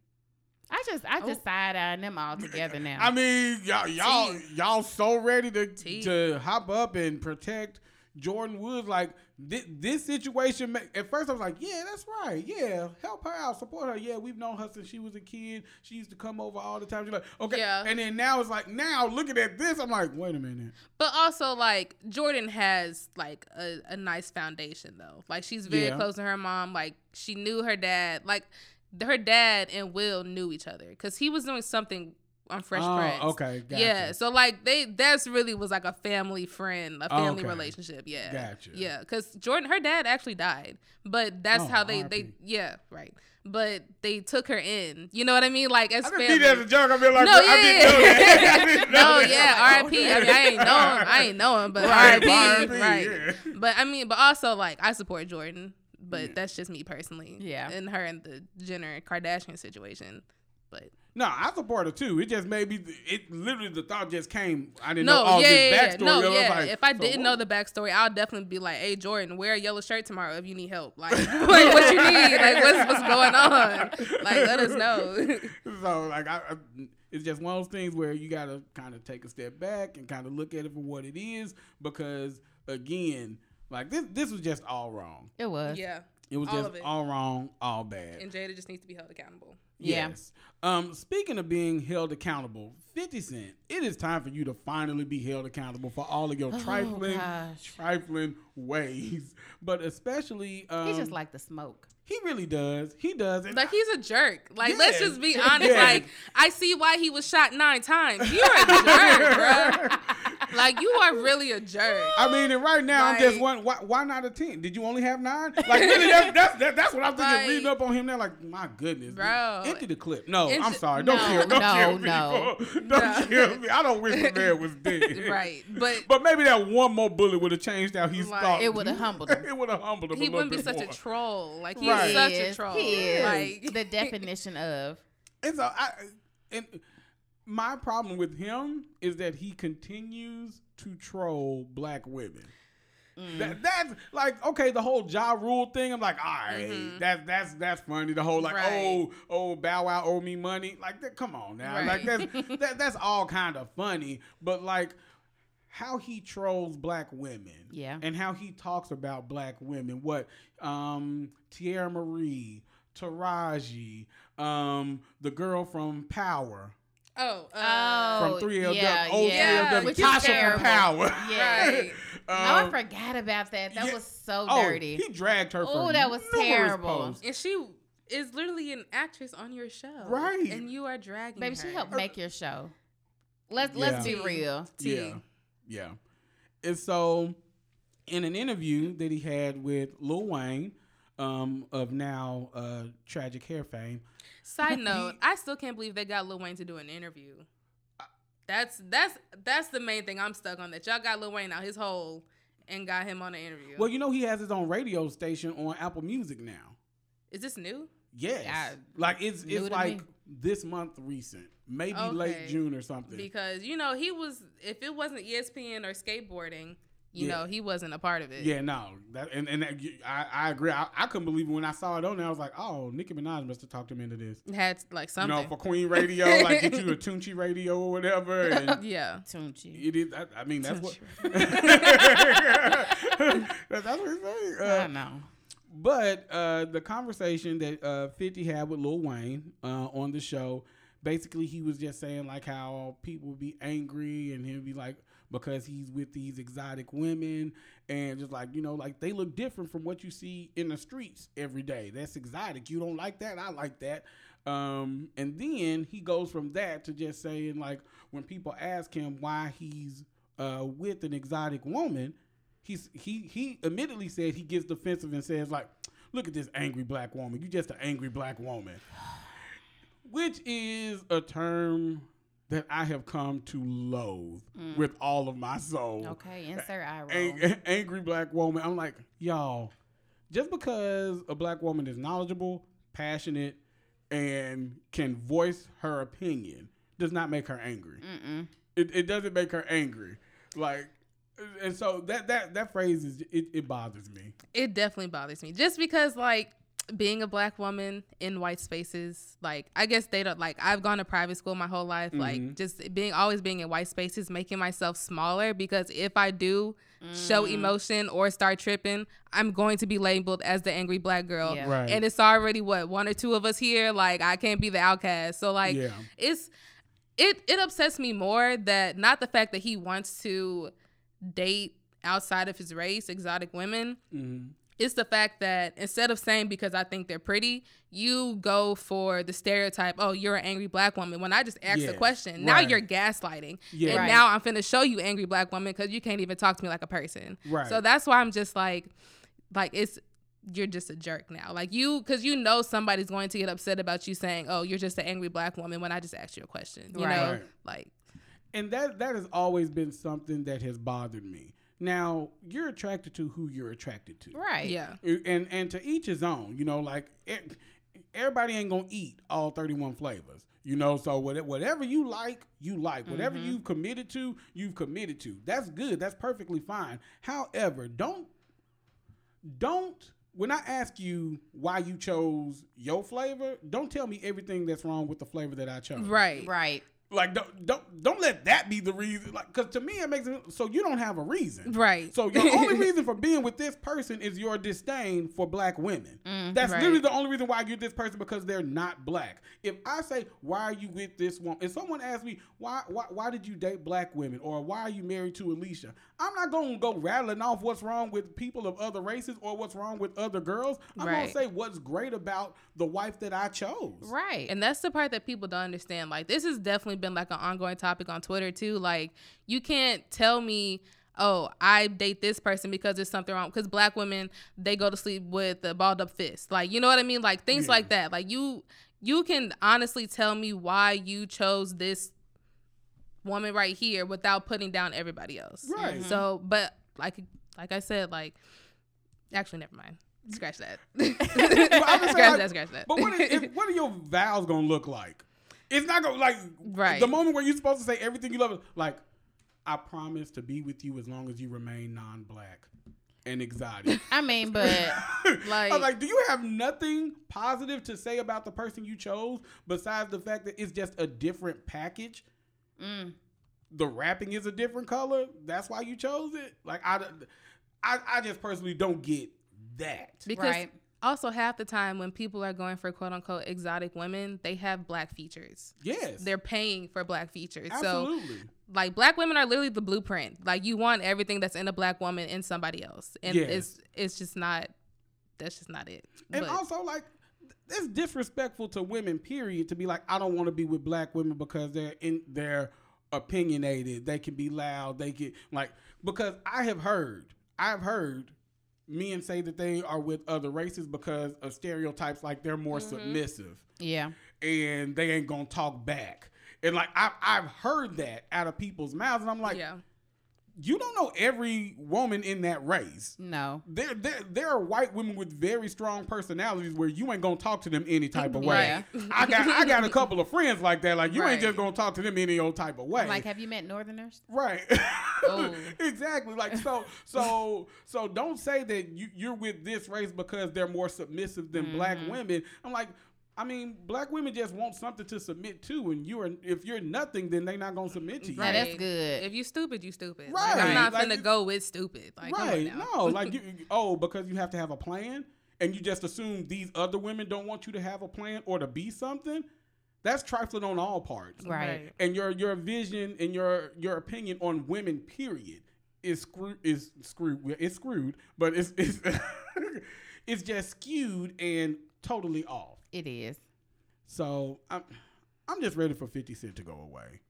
I just I just oh. side eyeing them all together now. I mean, y'all y'all y'all so ready to Tea. to hop up and protect Jordyn Woods. Like this, this situation. At first, I was like, yeah, that's right. Yeah, help her out, support her. Yeah, we've known her since she was a kid. She used to come over all the time. She's like, okay. Yeah. And then now it's like, now looking at this, I'm like, wait a minute. But also, like Jordyn has like a, a nice foundation though. Like she's very Yeah. close to her mom. Like she knew her dad. Like her dad and Will knew each other because he was doing something on Fresh oh, Prince. okay, gotcha. Yeah, so like they that's really was like a family friend, a oh, family Okay. relationship. Yeah, Gotcha. Yeah, because Jordyn, her dad actually died, but that's Oh, how they they R.I.P. yeah right. But they took her in. You know what I mean? Like as I didn't family. see that as a joke. I feel like, No, I yeah, didn't know that. I didn't no, yeah, R.I.P. I mean, I ain't know him. I ain't know him, but Right, R.I.P. R.I.P., Right. yeah. But I mean, but also like I support Jordyn, but Yeah. that's just me personally. Yeah. and her and the Jenner Kardashian situation. But No, I support her too. It just made me. It literally the thought just came. I didn't no, know all yeah, this yeah, yeah. backstory. no, I was yeah. like, if I so didn't what? know the backstory, I'll definitely be like, "Hey, Jordyn, wear a yellow shirt tomorrow if you need help. Like, like what you need? Like, what's what's going on? Like, let us know." so like, I, I, it's just one of those things where you gotta kind of take a step back and kind of look at it for what it is, because again, like this, this was just all wrong. it was. yeah, It was All just it. all wrong, all bad. And Jada just needs to be held accountable. Yeah. Yes. Um, speaking of being held accountable, 50 Cent, it is time for you to finally be held accountable for all of your Oh, trifling, gosh. trifling ways. But especially, um, He just like the smoke. He really does. He does. And Like he's a jerk. Like let's just be honest. Yeah. Like I see why he was shot nine times. You're a jerk, bro. Like you are really a jerk. I mean, and right now I'm just Like- one. Why, why not a ten? Did you only have nine? Like really, that's that's, that, that's what I'm thinking. Right. Reading up on him now, like my goodness, Bro. Empty the clip. No, I'm sorry. Don't No, kill. Don't no, kill me. no. Don't No. kill me. I don't wish the man was dead. Right. But But maybe that one more bullet would have changed how he's Like- thought. It would've humbled him. it would have humbled him. he wouldn't be such bit a troll. Like Right. Such He a is. troll. He is Like the definition of. And so I and my problem with him is that he continues to troll black women. Mm. That, that's like okay, the whole Ja Rule thing. I'm like, all right, Mhm. that's that's that's funny. The whole like, Right. oh oh, Bow Wow owe me money. Like, that, come on now, like that's that, that's all kind of funny. But like, how he trolls black women, Yeah. and how he talks about black women. What um, Teairra Mari, Taraji, um, the girl from Power. oh, uh, Oh, From 3LW, yeah, old yeah, 3LW, which Tasha from Power. Yeah. right. no, I Um, forgot about that. That yeah. was so Oh, dirty. he dragged her. Oh, that was terrible. posts. And she is literally an actress on your show, Right. And you are dragging Baby, her. she helped make your show. Let's let's be real. T. Yeah, yeah. And so, in an interview that he had with Lil Wayne, um, of now uh, tragic hair fame, Side note: I still can't believe they got Lil Wayne to do an interview. That's that's that's the main thing I'm stuck on. That y'all got Lil Wayne out his hole and got him on an interview. well, you know, he has his own radio station on Apple Music now. is this new? Yes, Yeah, like it's it's like me. this month recent, maybe late June or something. Because you know he was. If it wasn't ESPN or skateboarding, you Yeah. know he wasn't a part of it. Yeah, no, that and and that, I, I agree. I, I couldn't believe it when I saw it on there. I was like, oh, Nicki Minaj must have talked him into this. had like something. You know, for Queen Radio, like get you a Tunechi Radio or whatever. And yeah. Tunechi. it is. I, I mean, that's what. that's, that's what he's saying. I Uh, know. but uh, the conversation that uh, 50 had with Lil Wayne uh, on the show, basically he was just saying like how people would be angry and he'd be like because he's with these exotic women and just like you know like they look different from what you see in the streets every day. That's exotic. You don't like that. I like that. Um, and then he goes from that to just saying like when people ask him why he's uh, with an exotic woman, he's he he admittedly said he gets defensive and says like, "Look at this angry black woman. You just an angry black woman," which is a term that I have come to loathe mm. with all of my soul. Okay, insert eye roll. Ang- angry black woman. I'm like, y'all, just because a black woman is knowledgeable, passionate, and can voice her opinion does not make her angry. Mm-mm. It, it doesn't make her angry. Like, and so that that that phrase is it, it bothers me. It definitely bothers me. Just because like being a black woman in white spaces, like I guess they don't like I've gone to private school my whole life. Mhm. Like just being always being in white spaces, making myself smaller because if I do show Mm. emotion or start tripping, I'm going to be labeled as the angry black girl. Yeah. Right. And it's already what, one or two of us here. Like I can't be the outcast. So like Yeah. it's it it upsets me more that not the fact that he wants to date outside of his race, exotic women. Mhm. It's the fact that instead of saying because I think they're pretty, you go for the stereotype, oh, you're an angry black woman. When I just asked Yeah, the question, now right. you're gaslighting. Yeah. And Right. now I'm finna show you angry black woman because you can't even talk to me like a person. Right. So that's why I'm just like, like it's you're just a jerk now. Like you, because you know somebody's going to get upset about you saying, "Oh, you're just an angry black woman." When I just asked you a question, you Right. know, Right. like and that that has always been something that has bothered me. Now you're attracted to who you're attracted to. Right. yeah, and and to each his own. You know, like it, everybody ain't gonna eat all thirty one flavors. You know, so whatever you like, you like. Whatever mm-hmm. you've committed to, you've committed to. That's good. That's perfectly fine. However, don't don't when I ask you why you chose your flavor, don't tell me everything that's wrong with the flavor that I chose. right, Right. Like don't don't don't let that be the reason. Like because to me it makes it so you don't have a reason. Right. So your only reason for being with this person is your disdain for black women. Mm, That's right. literally the only reason why you're this person because they're not black. If I say why are you with this woman, if someone asks me why why why did you date black women or why are you married to Alicia, I'm not gonna go rattling off what's wrong with people of other races or what's wrong with other girls. I'm Right. gonna say what's great about the wife that I chose. Right. And that's the part that people don't understand. Like this has definitely been like an ongoing topic on Twitter too. Like you can't tell me, oh, I date this person because there's something wrong. Because black women they go to sleep with a balled up fist. Like you know what I mean? Like things Yeah. like that. Like you you can honestly tell me why you chose this woman right here without putting down everybody else. Right. So, but like like I said, like actually, never mind. Scratch that. I'm scratch saying, like, that. Scratch that. But what, are, if, what are your vows gonna look like? It's not gonna like Right. the moment where you're supposed to say everything you love. Like, I promise to be with you as long as you remain non-black and exotic. I mean, but like, I'm like, do you have nothing positive to say about the person you chose besides the fact that it's just a different package? Mm, The wrapping is a different color. That's why you chose it. Like, I, I, I just personally don't get that. Because Right. also half the time when people are going for quote unquote exotic women, they have black features. Yes, They're paying for black features. So absolutely. like black women are literally the blueprint. Like you want everything that's in a black woman in somebody else. And Yes. it's it's just not that's just not it. And But- also, like, it's disrespectful to women. Period. To be like, I don't want to be with black women because they're in they're opinionated. They can be loud. They can like because I have heard, I've heard men say that they are with other races because of stereotypes. Like they're more mm-hmm. submissive yeah. and they ain't gonna talk back. And like I, I've heard that out of people's mouths, and I'm like, yeah. You don't know every woman in that race No. there, there, there are white women with very strong personalities where you ain't gonna talk to them any type of way. Right. I got, I got a couple of friends like that. Like you ain't just gonna talk to them any old type of way. Like, have you met Northerners? right. Oh. exactly. Like so, so, so. Don't say that you, you're with this race because they're more submissive than black Mm-hmm. women. I'm like. I mean, black women just want something to submit to, and you are if you're nothing, then they're not gonna submit to you. Now, that's good. If you stupid, you stupid. Right. Like, I'm not Like, finna go with stupid. Like right. No, like you oh, because you have to have a plan and you just assume these other women don't want you to have a plan or to be something. That's trifling on all parts. Right. And your your vision and your your opinion on women, period, is screwed is screwed. It's screwed, but it's it's it's just skewed and totally off. It is. So I'm I'm just ready for Fifty Cent to go away.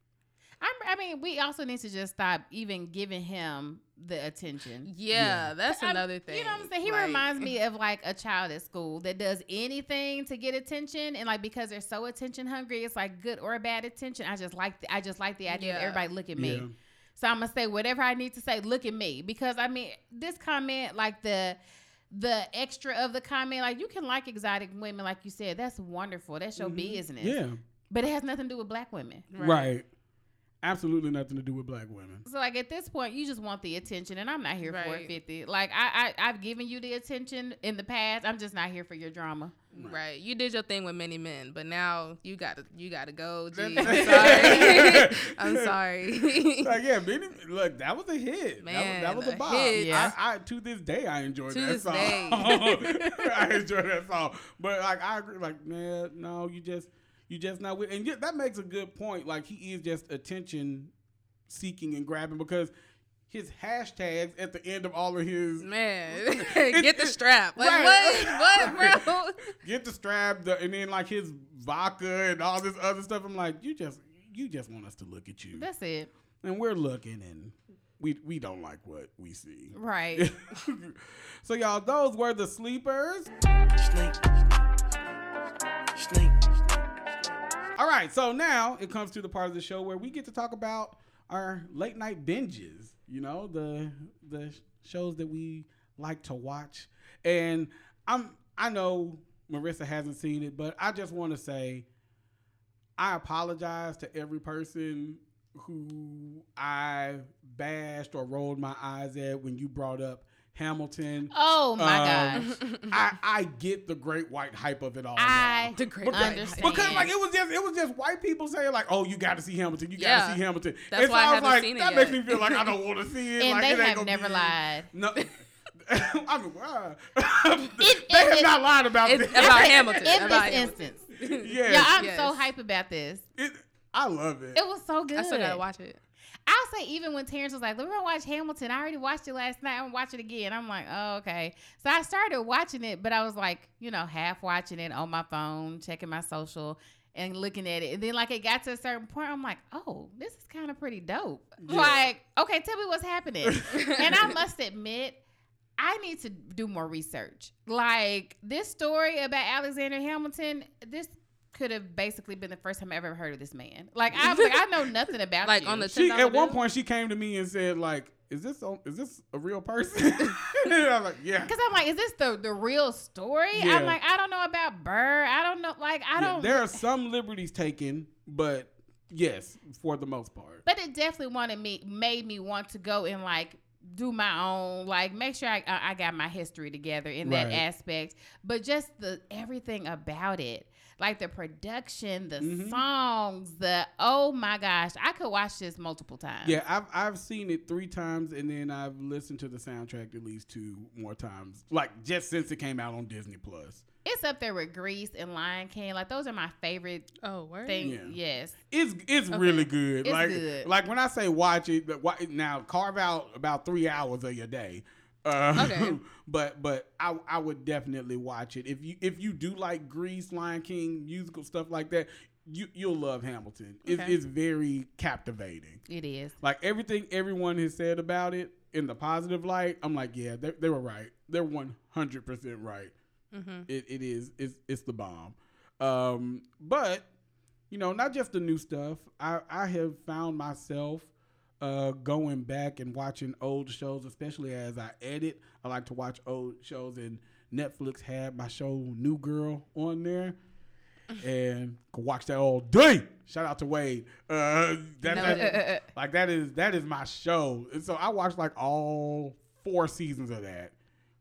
I'm, I mean, we also need to just stop even giving him the attention. Yeah, that's I'm- another thing. You know what I'm saying? He Like- reminds me of like a child at school that does anything to get attention, and like because they're so attention hungry, it's like good or bad attention. I just like the, I just like the idea of everybody look at me. Yeah. So I'm gonna say whatever I need to say. Look at me because I mean this comment, like the the extra of the comment, like you can like exotic women, like you said, that's wonderful. That's your business. Mm-hmm. Yeah. But it has nothing to do with black women. Right. Absolutely nothing to do with black women. So like at this point, you just want the attention, and I'm not here for it. Fifty. Like I, I, I've given you the attention in the past. I'm just not here for your drama. Right. You did your thing with many men, but now you gotta you gotta go. G. That- I'm sorry. I'm sorry. like yeah, many, look, that was a hit. Man, that was, that was a a bop. hit. Yeah. I, I to this day I enjoy To that this song. day. I enjoy that song, but like I agree, like man, no, you just you just not with, and yeah, that makes a good point. Like he is just attention seeking and grabbing because his hashtags at the end of all of his Man, get the strap. Like Right. what? What, bro? get the strap, the, and then like his vodka and all this other stuff. I'm like, you just you just want us to look at you, That's it. and we're looking, and we we don't like what we see. Right. so y'all, those were the sleepers. Sleep. Sleep. All right, so now it comes to the part of the show where we get to talk about our late night binges. You know, the the shows that we like to watch. And I'm I know Marissa hasn't seen it, but I just want to say I apologize to every person who I bashed or rolled my eyes at when you brought up Hamilton. Oh my Um, gosh. I, I get the great white hype of it all. I now. The great because, understand. because like it was just it was just white people saying like, oh, you got to see Hamilton, you got to Yeah. see Hamilton. That's and why I so I was haven't like, seen it that yet. makes me feel like I don't want to see it. and like, they it have never be- lied. No. I mean, wow. It- they have it- not lied about It's this. about Hamilton. In about this Hamilton. instance. yes. Yeah, I'm Yes. so hype about this. It, I love it. It was so good. I still gotta watch it. I'll say even when Terrence was like, "We're gonna watch Hamilton," I already watched it last night. I'm gonna watch it again. I'm like, "Oh, okay." So I started watching it, but I was like, you know, half watching it on my phone, checking my social, and looking at it. And then like it got to a certain point, I'm like, "Oh, this is kind of pretty dope." Yeah. Like, okay, tell me what's happening. and I must admit, I need to do more research. Like this story about Alexander Hamilton, this could have basically been the first time I ever heard of this man. Like I was like, I know nothing about Like, you. on the she at one bill? point she came to me and said like, "Is this on, is this a real person?" and I'm like, "Yeah." Because I'm like, is this the the real story? Yeah. I'm like, I don't know about Burr. I don't know. Like, I Yeah, don't. there are some liberties taken, but yes, for the most part. but it definitely wanted me, made me want to go and like do my own, like make sure I I I got my history together in that Right. aspect. But just the everything about it. Like the production, the Mhm. songs, the oh my gosh, I could watch this multiple times. Yeah, I've I've seen it three times, and then I've listened to the soundtrack at least two more times, like just since it came out on Disney Plus. it's up there with Grease and Lion King. Like those are my favorite Oh, word. things. Yeah. Yes, It's it's really good. It's like good. like when I say watch it, but now carve out about three hours of your day. Uh, Okay. but but I I would definitely watch it if you if you do like Grease, Lion King, musical stuff like that. You you'll love Hamilton. It's Okay. it's very captivating. it is. Like everything everyone has said about it in the positive light, I'm like, yeah, they, they were right. They're 100 percent right. Mm-hmm. It, it is it's, it's the bomb. Um, but you know, not just the new stuff. I I have found myself uh, going back and watching old shows, especially as I edit. I like to watch old shows, and Netflix had my show New Girl on there. And could watch that all day. Shout out to Wade. Uh, that, No, that- it is. like that is that is my show. And so I watched like all four seasons of that.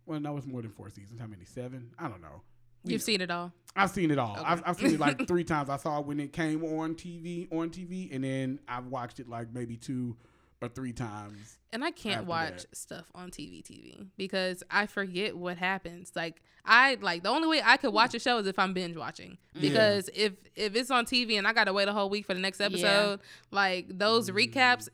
Well, no, it's more than four seasons. How many? Seven? I don't know. You've seen it all. I've seen it all. Okay. I've, I've seen it like three times. I saw it when it came on TV, on TV, and then I've watched it like maybe two or three times. And I can't watch that. stuff on TV TV because I forget what happens. Like I like the only way I could watch a show is if I'm binge watching. Because if if it's on TV and I gotta wait a whole week for the next episode, like those recaps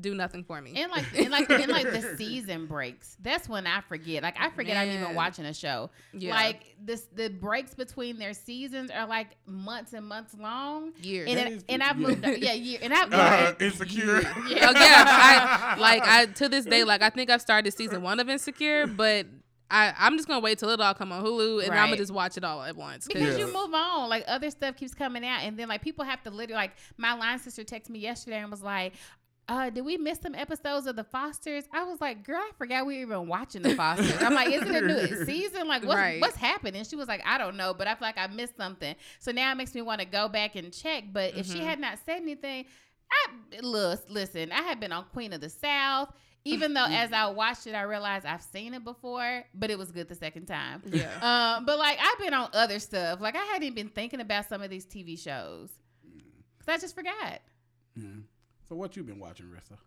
do nothing for me. And like, and like, and like the season breaks. That's when I forget. Like, I forget I'm even watching a show. Yeah. Like this, the breaks between their seasons are like months and months long. Years. And That and. I've moved. Yeah. Yeah, year. And I've. Uh, insecure. Yeah. Yeah, I, like I to this day, like I think I've started season one of Insecure, but I I'm just gonna wait till it all come on Hulu and I'm gonna just watch it all at once. Because Yeah. you move on, like other stuff keeps coming out, and then like people have to literally like my line sister texted me yesterday and was like, uh, did we miss some episodes of the Fosters? I was like, girl, I forgot we were even watching the Fosters. I'm like, is it a new season? Like, what's, Right. what's happening? She was like, I don't know, but I feel like I missed something. So now it makes me want to go back and check. But if she Mhm. had not said anything, I listen, I had been on Queen of the South. Even though as I watched it, I realized I've seen it before, but it was good the second time. yeah. Um, but like I've been on other stuff. Like I hadn't even been thinking about some of these TV shows because I just forgot. So what you been watching, Rissa?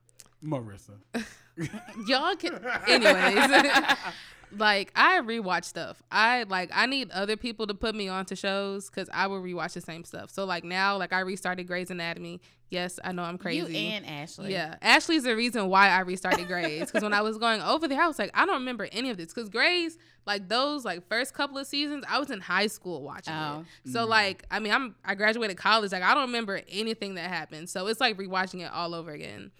Marissa. Y'all can anyways. like I rewatch stuff. I like I need other people to put me onto shows because I will rewatch the same stuff. So like now, like I restarted Grey's Anatomy. Yes, I know I'm crazy. You and Ashley. Yeah, Ashley's the reason why I restarted Grey's because when I was going over there, I was like, I don't remember any of this because Grey's like those like first couple of seasons, I was in high school watching Oh. it. So mm-hmm. like, I mean, I'm I graduated college, like I don't remember anything that happened. So it's like rewatching it all over again.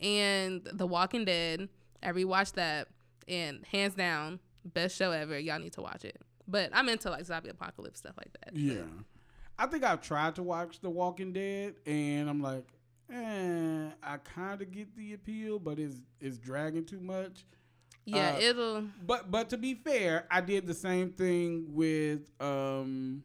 And The Walking Dead, I rewatched that, and hands down, best show ever. Y'all need to watch it. But I'm into like zombie apocalypse stuff like that. Yeah. I think I've tried to watch The Walking Dead and I'm like, eh, I kind of get the appeal, but it's it's dragging too much. Yeah, Uh, it'll. But but to be fair, I did the same thing with um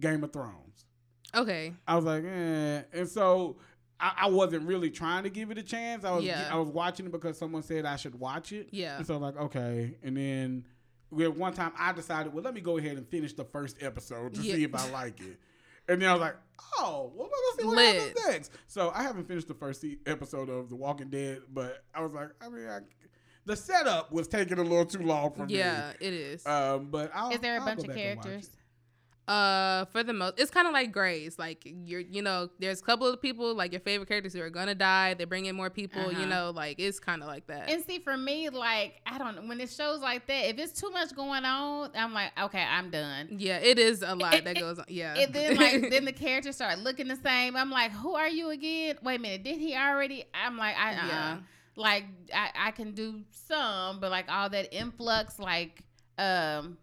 Game of Thrones. Okay. I was like, eh. And so I, I wasn't really trying to give it a chance. I was Yeah. I was watching it because someone said I should watch it. Yeah. And so I'm like, okay. And then we had one time I decided, well, let me go ahead and finish the first episode to Yeah. see if I like it. And then I was like, oh, well, let's see what Lit. happens next. So I haven't finished the first episode of The Walking Dead, but I was like, I mean, I, the setup was taking a little too long for me. Yeah, it is. Um, but I'll, Is there a I'll bunch of back and watch characters? Uh, for the most, it's kind of like Grey's. Like you're, you know, there's a couple of people like your favorite characters who are gonna die. They bring in more people. Uh-huh. You know, like it's kind of like that. And see, for me, like I don't know when it shows like that. If it's too much going on, I'm like, okay, I'm done. yeah, it is a lot It- that it- goes on. Yeah, And then like then the characters start looking the same. I'm like, who are you again? Wait a minute, did he already? I'm like, I uh Yeah. like I, I can do some, but like all that influx, like um,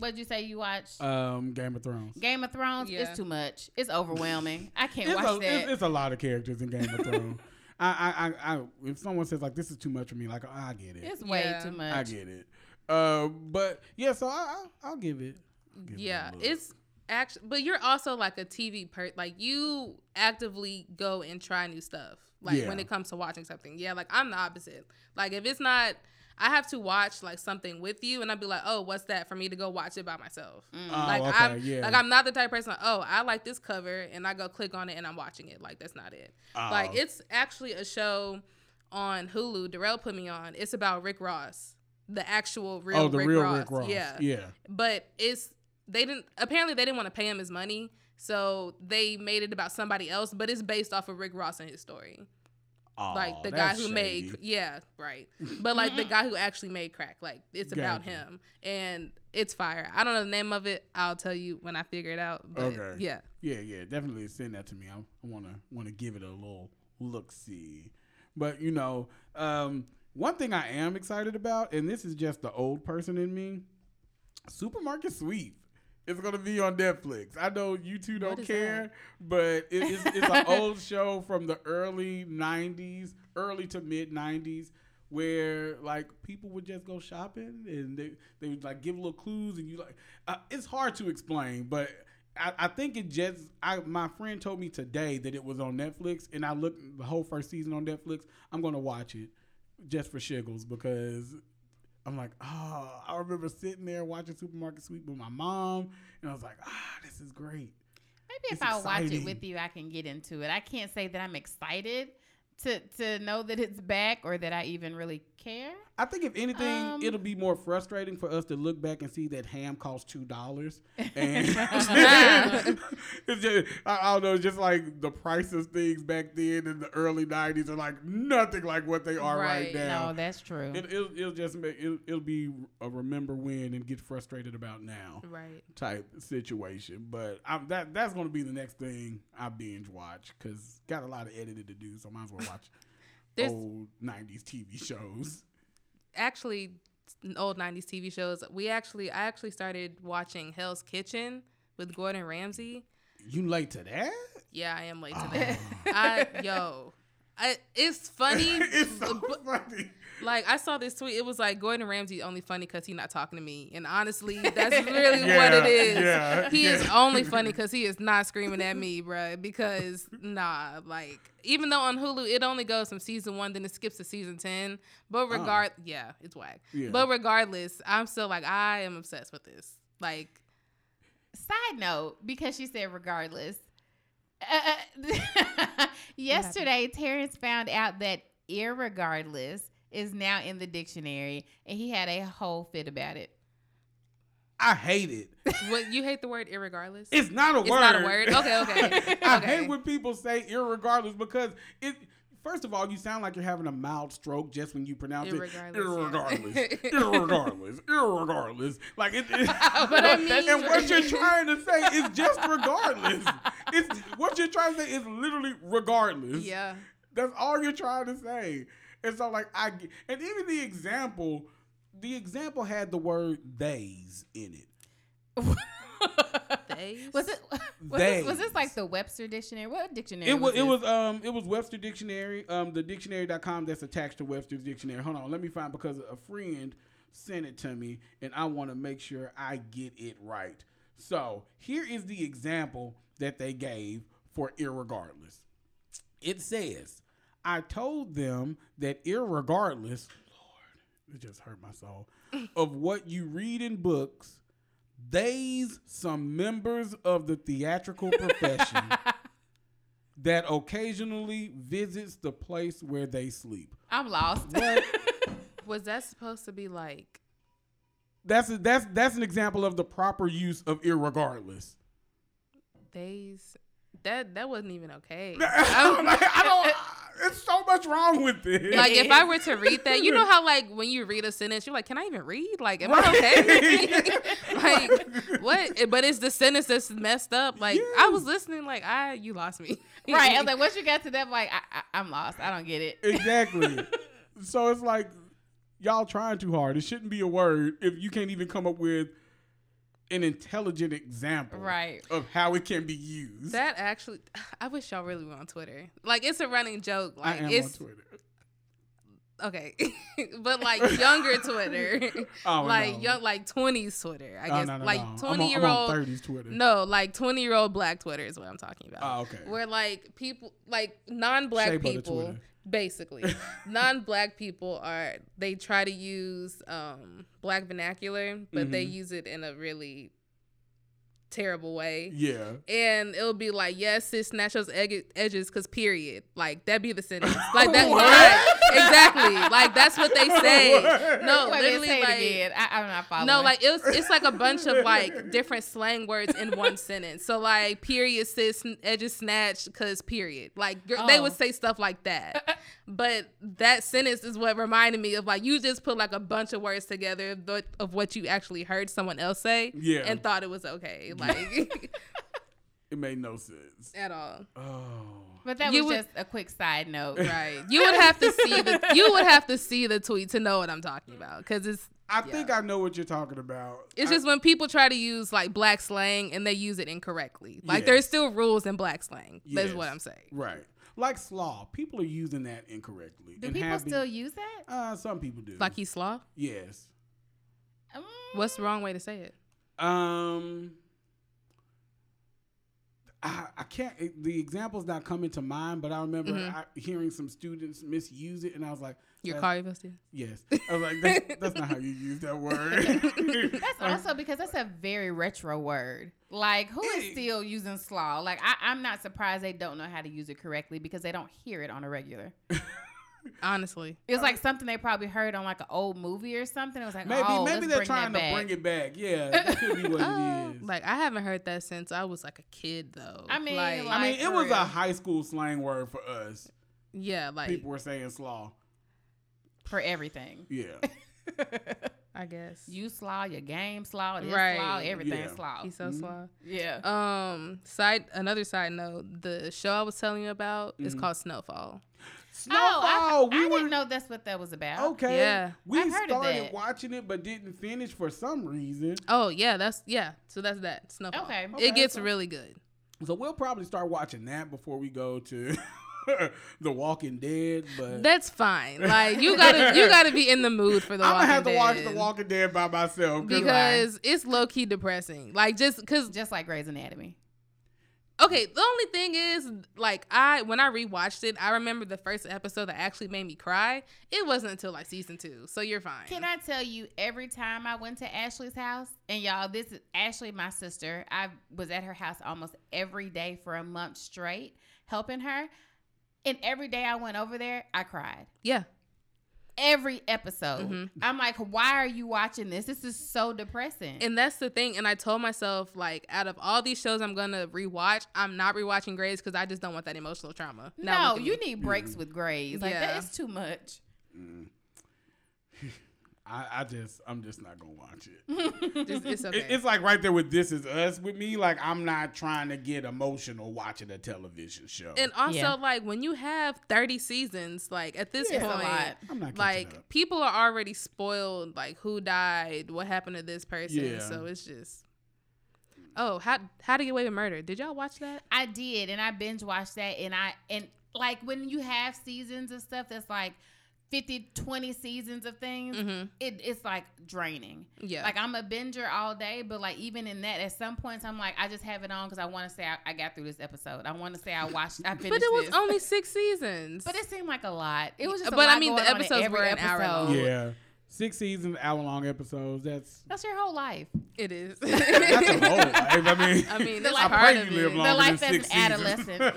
what'd you say you watched? Um, Game of Thrones. Game of Thrones. Yeah. It's too much. It's overwhelming. I can't It's watch a, that. it's, it's a lot of characters in Game of Thrones. I, I, I, I, if someone says like this is too much for me, like I get it. It's way Yeah. too much. I get it. Uh, but yeah, so I, I I'll give it. I'll give yeah, look. it's actually, but you're also like a TV per, like you actively go and try new stuff. Like Yeah. when it comes to watching something, yeah. Like I'm the opposite. Like if it's not, I have to watch like something with you, and I'd be like, oh, what's that for me to go watch it by myself. Mm. Oh, like okay, I'm yeah. like I'm not the type of person. Oh, I like this cover, and I go click on it, and I'm watching it. Like that's not it. Oh. Like it's actually a show on Hulu. Darrell put me on. It's about Rick Ross, the actual real, oh the Rick, real Ross. Rick Ross. Yeah, yeah. but it's they didn't apparently they didn't want to pay him his money, so they made it about somebody else. But it's based off of Rick Ross and his story. Like the guy that's who made yeah right but like the guy who actually made crack like it's about him and it's fire i don't know the name of it i'll tell you when i figure it out but Okay. yeah Yeah, yeah, definitely send that to me. I, I wanna wanna give it a little look see. But you know, um, one thing I am excited about, and this is just the old person in me, Supermarket Sweep. Is gonna be on Netflix. I know you two don't care, but it, it's, it's an old show from the early '90s, early to mid '90s, where like people would just go shopping and they they would like give little clues, and you like uh, it's hard to explain, but. I, I think it just. I my friend told me today that it was on Netflix, and I looked the whole first season on Netflix. I'm gonna watch it just for shiggles because I'm like, oh, I remember sitting there watching Supermarket Sweep with my mom, and I was like, ah, this is great. Maybe It's if I watch it with you, I can get into it. I can't say that I'm excited to to know that it's back or that I even really care. I think if anything, Um, it'll be more frustrating for us to look back and see that ham cost two dollars, and it's just I, don't know, just like the price of things back then in the early '90s are like nothing like what they are right, Right. now. No, that's true. It, it'll, it'll just make it'll, it'll be a remember when and get frustrated about now right type situation. But I'm, that that's going to be the next thing I binge watch because got a lot of editing to do, so I might as well watch old '90s TV shows. actually old 90s tv shows we actually i actually started watching hell's kitchen with gordon ramsay You late to that? yeah i am late to Oh. that i yo I, it's funny it's so but- funny. Like I saw this tweet, it was like Gordon Ramsay only funny because he's not talking to me, and honestly, that's really what it is. yeah, he is only funny because he is not screaming at me, bruh. Because nah, like even though on Hulu it only goes from season one, then it skips to season ten. But ah. regard, yeah, it's whack. Oh. Yeah. But regardless, I'm still like I am obsessed with this. Like Side note, because she said regardless. Uh, yesterday, Terrence found out that irregardless is now in the dictionary, and he had a whole fit about it. I hate it. what you hate the word irregardless. It's not a It's word. not a word? Okay, okay, I okay. hate when people say irregardless because it. First of all, you sound like you're having a mild stroke just when you pronounce Irregardless, it. Irregardless, yeah. irregardless, irregardless. Like it. it But I mean- and what you're trying to say is just regardless. It's what you're trying to say is literally regardless. yeah. That's all you're trying to say. And so, like, I and even the example, the example had the word "theys" in it. Days? Was it? Was They. this, was this like the Webster dictionary? What dictionary? It was, was it was, um, it was Webster Dictionary, um, the dictionary.com that's attached to Webster's Dictionary. Hold on, let me find because a friend sent it to me, and I want to make sure I get it right. So here is the example that they gave for irregardless. It says, I told them that irregardless, Lord, it just hurt my soul, of what you read in books, they's some members of the theatrical profession that occasionally visits the place where they sleep. I'm lost. Was that supposed to be like? That's a, that's that's an example of the proper use of irregardless. They's that that wasn't even okay. I'm like, I don't. It's so much wrong with this. like if I were to read that, you know how like when you read a sentence, you're like, "Can I even read? Like, am I okay?" like, what? But it's the sentence that's messed up. Like, I was listening, like, I you lost me. right. I was like, once you got to that, like, I, I, I'm lost. I don't get it. exactly. so it's like y'all trying too hard. It shouldn't be a word if you can't even come up with an intelligent example Right. of how it can be used. that actually, I wish y'all really were on Twitter. Like, it's a running joke. I Like, am it's on Twitter. okay, but like younger Twitter, Oh, like no. young, like twenties Twitter. I Oh, guess no, no, like no. I'm on- twenty year old. 30s Twitter. No, like twenty year old black Twitter is what I'm talking about. Oh, okay. Where like people, like non black people. Basically, non black people are they try to use um black vernacular, but they Mhm. use it in a really terrible way. Yeah. And it'll be like, yes, sis, snatch those eg- edges, cause period. Like that'd be the sentence. Like that, What? right? Exactly. Like that's what they say. What? No, Wait, literally, say it like again. I, I'm not following. no, like it was. It's like a bunch of like different slang words in one sentence. So like period, sis, edges snatched, cause period. Like gr- they would Oh. say stuff like that. But that sentence is what reminded me of like you just put like a bunch of words together of, the, of what you actually heard someone else say, Yeah. and thought it was okay, like It made no sense. at all. Oh. But that You was would- just a quick side note. Right. You would have to see the you would have to see the tweet to know what I'm talking about because it's I think I know what you're talking about. it's I- just when people try to use like black slang and they use it incorrectly. Like Yes. there's still rules in black slang. That's what I'm saying. right. Like slaw. People are using that incorrectly. Do and people have been- still use that? Uh, some people do. Like he's sloth. yes. Mm, What's the wrong way to say it? Um, I, I can't. It, the example's not coming to mind, but I remember Mhm. I, hearing some students misuse it, and I was like, Your that's- car you busted? Yes, I was like, that's, that's not how you use that word. That's also because that's a very retro word. Like, who is still using slaw? Like, I, I'm not surprised they don't know how to use it correctly because they don't hear it on a regular. Honestly. It was like something they probably heard on like an old movie or something. It was like, maybe oh, maybe let's they're bring trying to back. bring it back. Yeah, that could be what Uh, it is. like I haven't heard that since I was like a kid though. I mean, I like- mean, it was real. a high school slang word for us. yeah, like People were saying slaw. for everything. Yeah. I guess. You slaw, your game slaw, this Right. slaw, everything Yeah. slaw. He's so Mhm. sloth. Yeah. Um, side another side note, the show I was telling you about is Mhm. called Snowfall. Snowfall. oh, I, we I were didn't know that's what that was about. okay. Yeah. We I've heard of started that. watching it, but didn't finish for some reason. Oh yeah, that's yeah. So that's that Snowfall. Okay. Okay, it gets so- really good. So we'll probably start watching that before we go to The Walking Dead. But That's fine. Like you gotta you gotta be in the mood for the. I'm gonna have to watch The Walking Dead by myself because it's low key depressing. Like just because Just like Grey's Anatomy. Okay, the only thing is, like, I when I rewatched it, I remember the first episode that actually made me cry. It wasn't until like season two, so you're fine. Can I tell you, every time I went to Ashley's house, and y'all, this is Ashley, my sister. I was at her house almost every day for a month straight, helping her. And every day I went over there, I cried. Yeah, Every episode. Mhm. I'm like, why are you watching this? This is so depressing. and that's the thing. And I told myself, like, out of all these shows I'm gonna rewatch, I'm not rewatching Grey's because I just don't want that emotional trauma. No, you need breaks with Grey's. Like Yeah. that is too much. I, I just, I'm just not gonna watch it. It's, it's okay. It- It's like right there with This Is Us with me. Like I'm not trying to get emotional watching a television show. and also, Yeah. like, when you have 30 seasons, like at this Yeah. Point. I'm not catching like up. people are already spoiled. Like, who died? What happened to this person? Yeah. So it's just. Oh, how how to get away with murder? Did y'all watch that? I did, and I binge watched that, and I and like when you have seasons and stuff that's like 50, 20 seasons of things, Mhm. it, it's like draining. Yeah. Like I'm a binger all day, but like even in that, at some points I'm like, I just have it on because I want to say I, I got through this episode. I want to say I watched, I finished but it was this. only six seasons. but it seemed like a lot. It was just, a But I mean, the going on in episodes every were an hour long. Yeah, six seasons, hour long episodes. That's That's your whole life. it is. that's a whole life. I mean, I mean, The that's life- I part of you live it. The life as an seasons. adolescent. Right.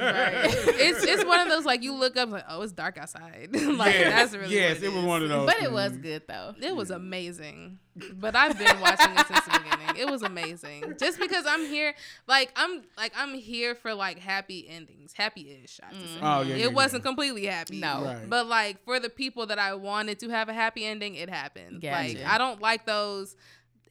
it's it's one of those like you look up like oh it's dark outside like Yeah. that's really yes, what it was one of those. But it was good though. It was amazing. But I've been watching it since the beginning. It was amazing. Just because I'm here, like I'm like I'm here for like happy endings, happy-ish. I have say. Mm. Oh, yeah, it yeah, wasn't yeah. completely happy. No. Right. But like for the people that I wanted to have a happy ending, it happened. Like I don't like those.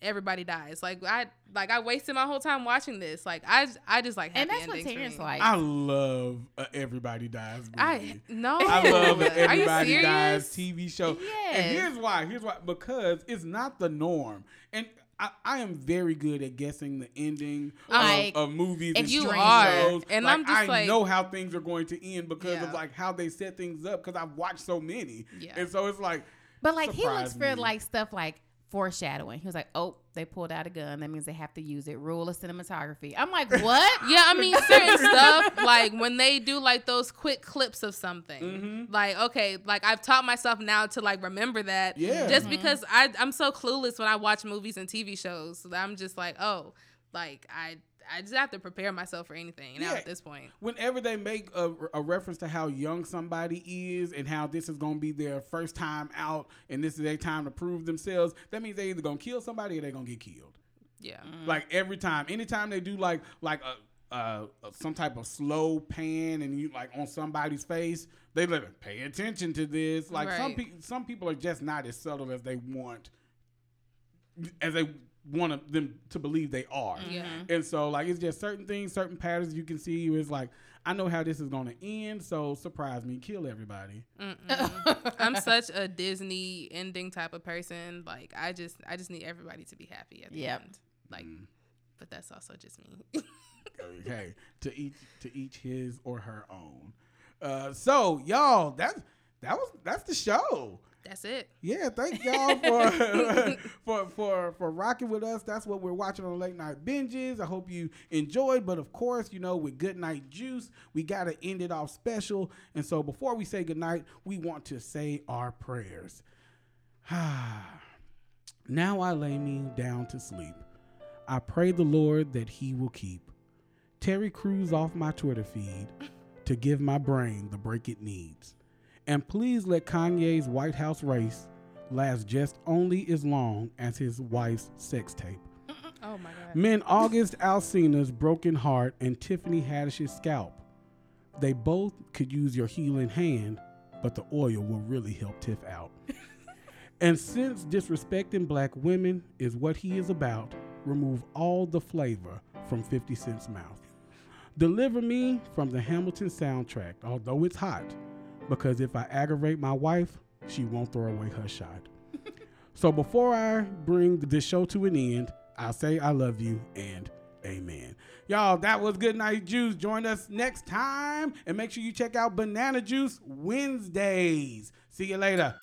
Everybody dies. Like I like I wasted my whole time watching this. Like I I just like happy And that's what endings for Terrence me. likes. I love uh, Everybody Dies. Movie. I no. I love the Everybody Dies? TV show. And here's why. Here's why. Because it's not the norm. And I, I am very good at guessing the ending Like, of, of movies and you are. shows. And Like, I'm just I like- know how things are going to end because Yeah. of like how they set things up. Because I've watched so many. Yeah. And so it's like, But like he looks surprised for like stuff like foreshadowing. He was like, "Oh, they pulled out a gun. That means they have to use it." Rule of cinematography. I'm like, "What?" Yeah, I mean certain stuff like when they do like those quick clips of something. Mhm. Like okay, like I've taught myself now to like remember that. Yeah. Just Mm-hmm. because I I'm so clueless when I watch movies and TV shows. So that I'm just like, oh, like I I just have to prepare myself for anything now Yeah. at this point. whenever they make a, a reference to how young somebody is and how this is going to be their first time out and this is their time to prove themselves, that means they either going to kill somebody or they're going to get killed. Yeah. Mm. Like every time, anytime they do like like a, uh some type of slow pan and you like on somebody's face, they like pay attention to this. Like some Right. people, some people are just not as subtle as they want, as they want them to believe they are. Yeah. And so like it's just certain things, certain patterns you can see. Where it's like I know how this is going to end, so surprise me, kill everybody. I'm such a Disney ending type of person. Like I just I just need everybody to be happy at the Yep. end. Like Mm. but that's also just me. okay, to each to each his or her own. Uh, so y'all, that's that was that's the show. That's it. Yeah, thank y'all for for for for rocking with us. That's what we're watching on late night binges. I hope you enjoyed. But of course, you know, with good night juice, we gotta end it off special. And so before we say goodnight, we want to say our prayers. now I lay me down to sleep. I pray the Lord that He will keep Terry Crews off my Twitter feed to give my brain the break it needs. And please let Kanye's White House race last just only as long as his wife's sex tape. Oh my god. Men August Alsina's broken heart and Tiffany Haddish's scalp. They both could use your healing hand, but the oil will really help Tiff out. and since disrespecting black women is what he is about, remove all the flavor from 50 Cent's mouth. Deliver me from the Hamilton soundtrack, although it's hot, because if I aggravate my wife, she won't throw away her shot. so before I bring this show to an end, I'll say I love you and amen. Y'all, that was Good Night Juice. Join us next time and make sure you check out Banana Juice Wednesdays. See you later.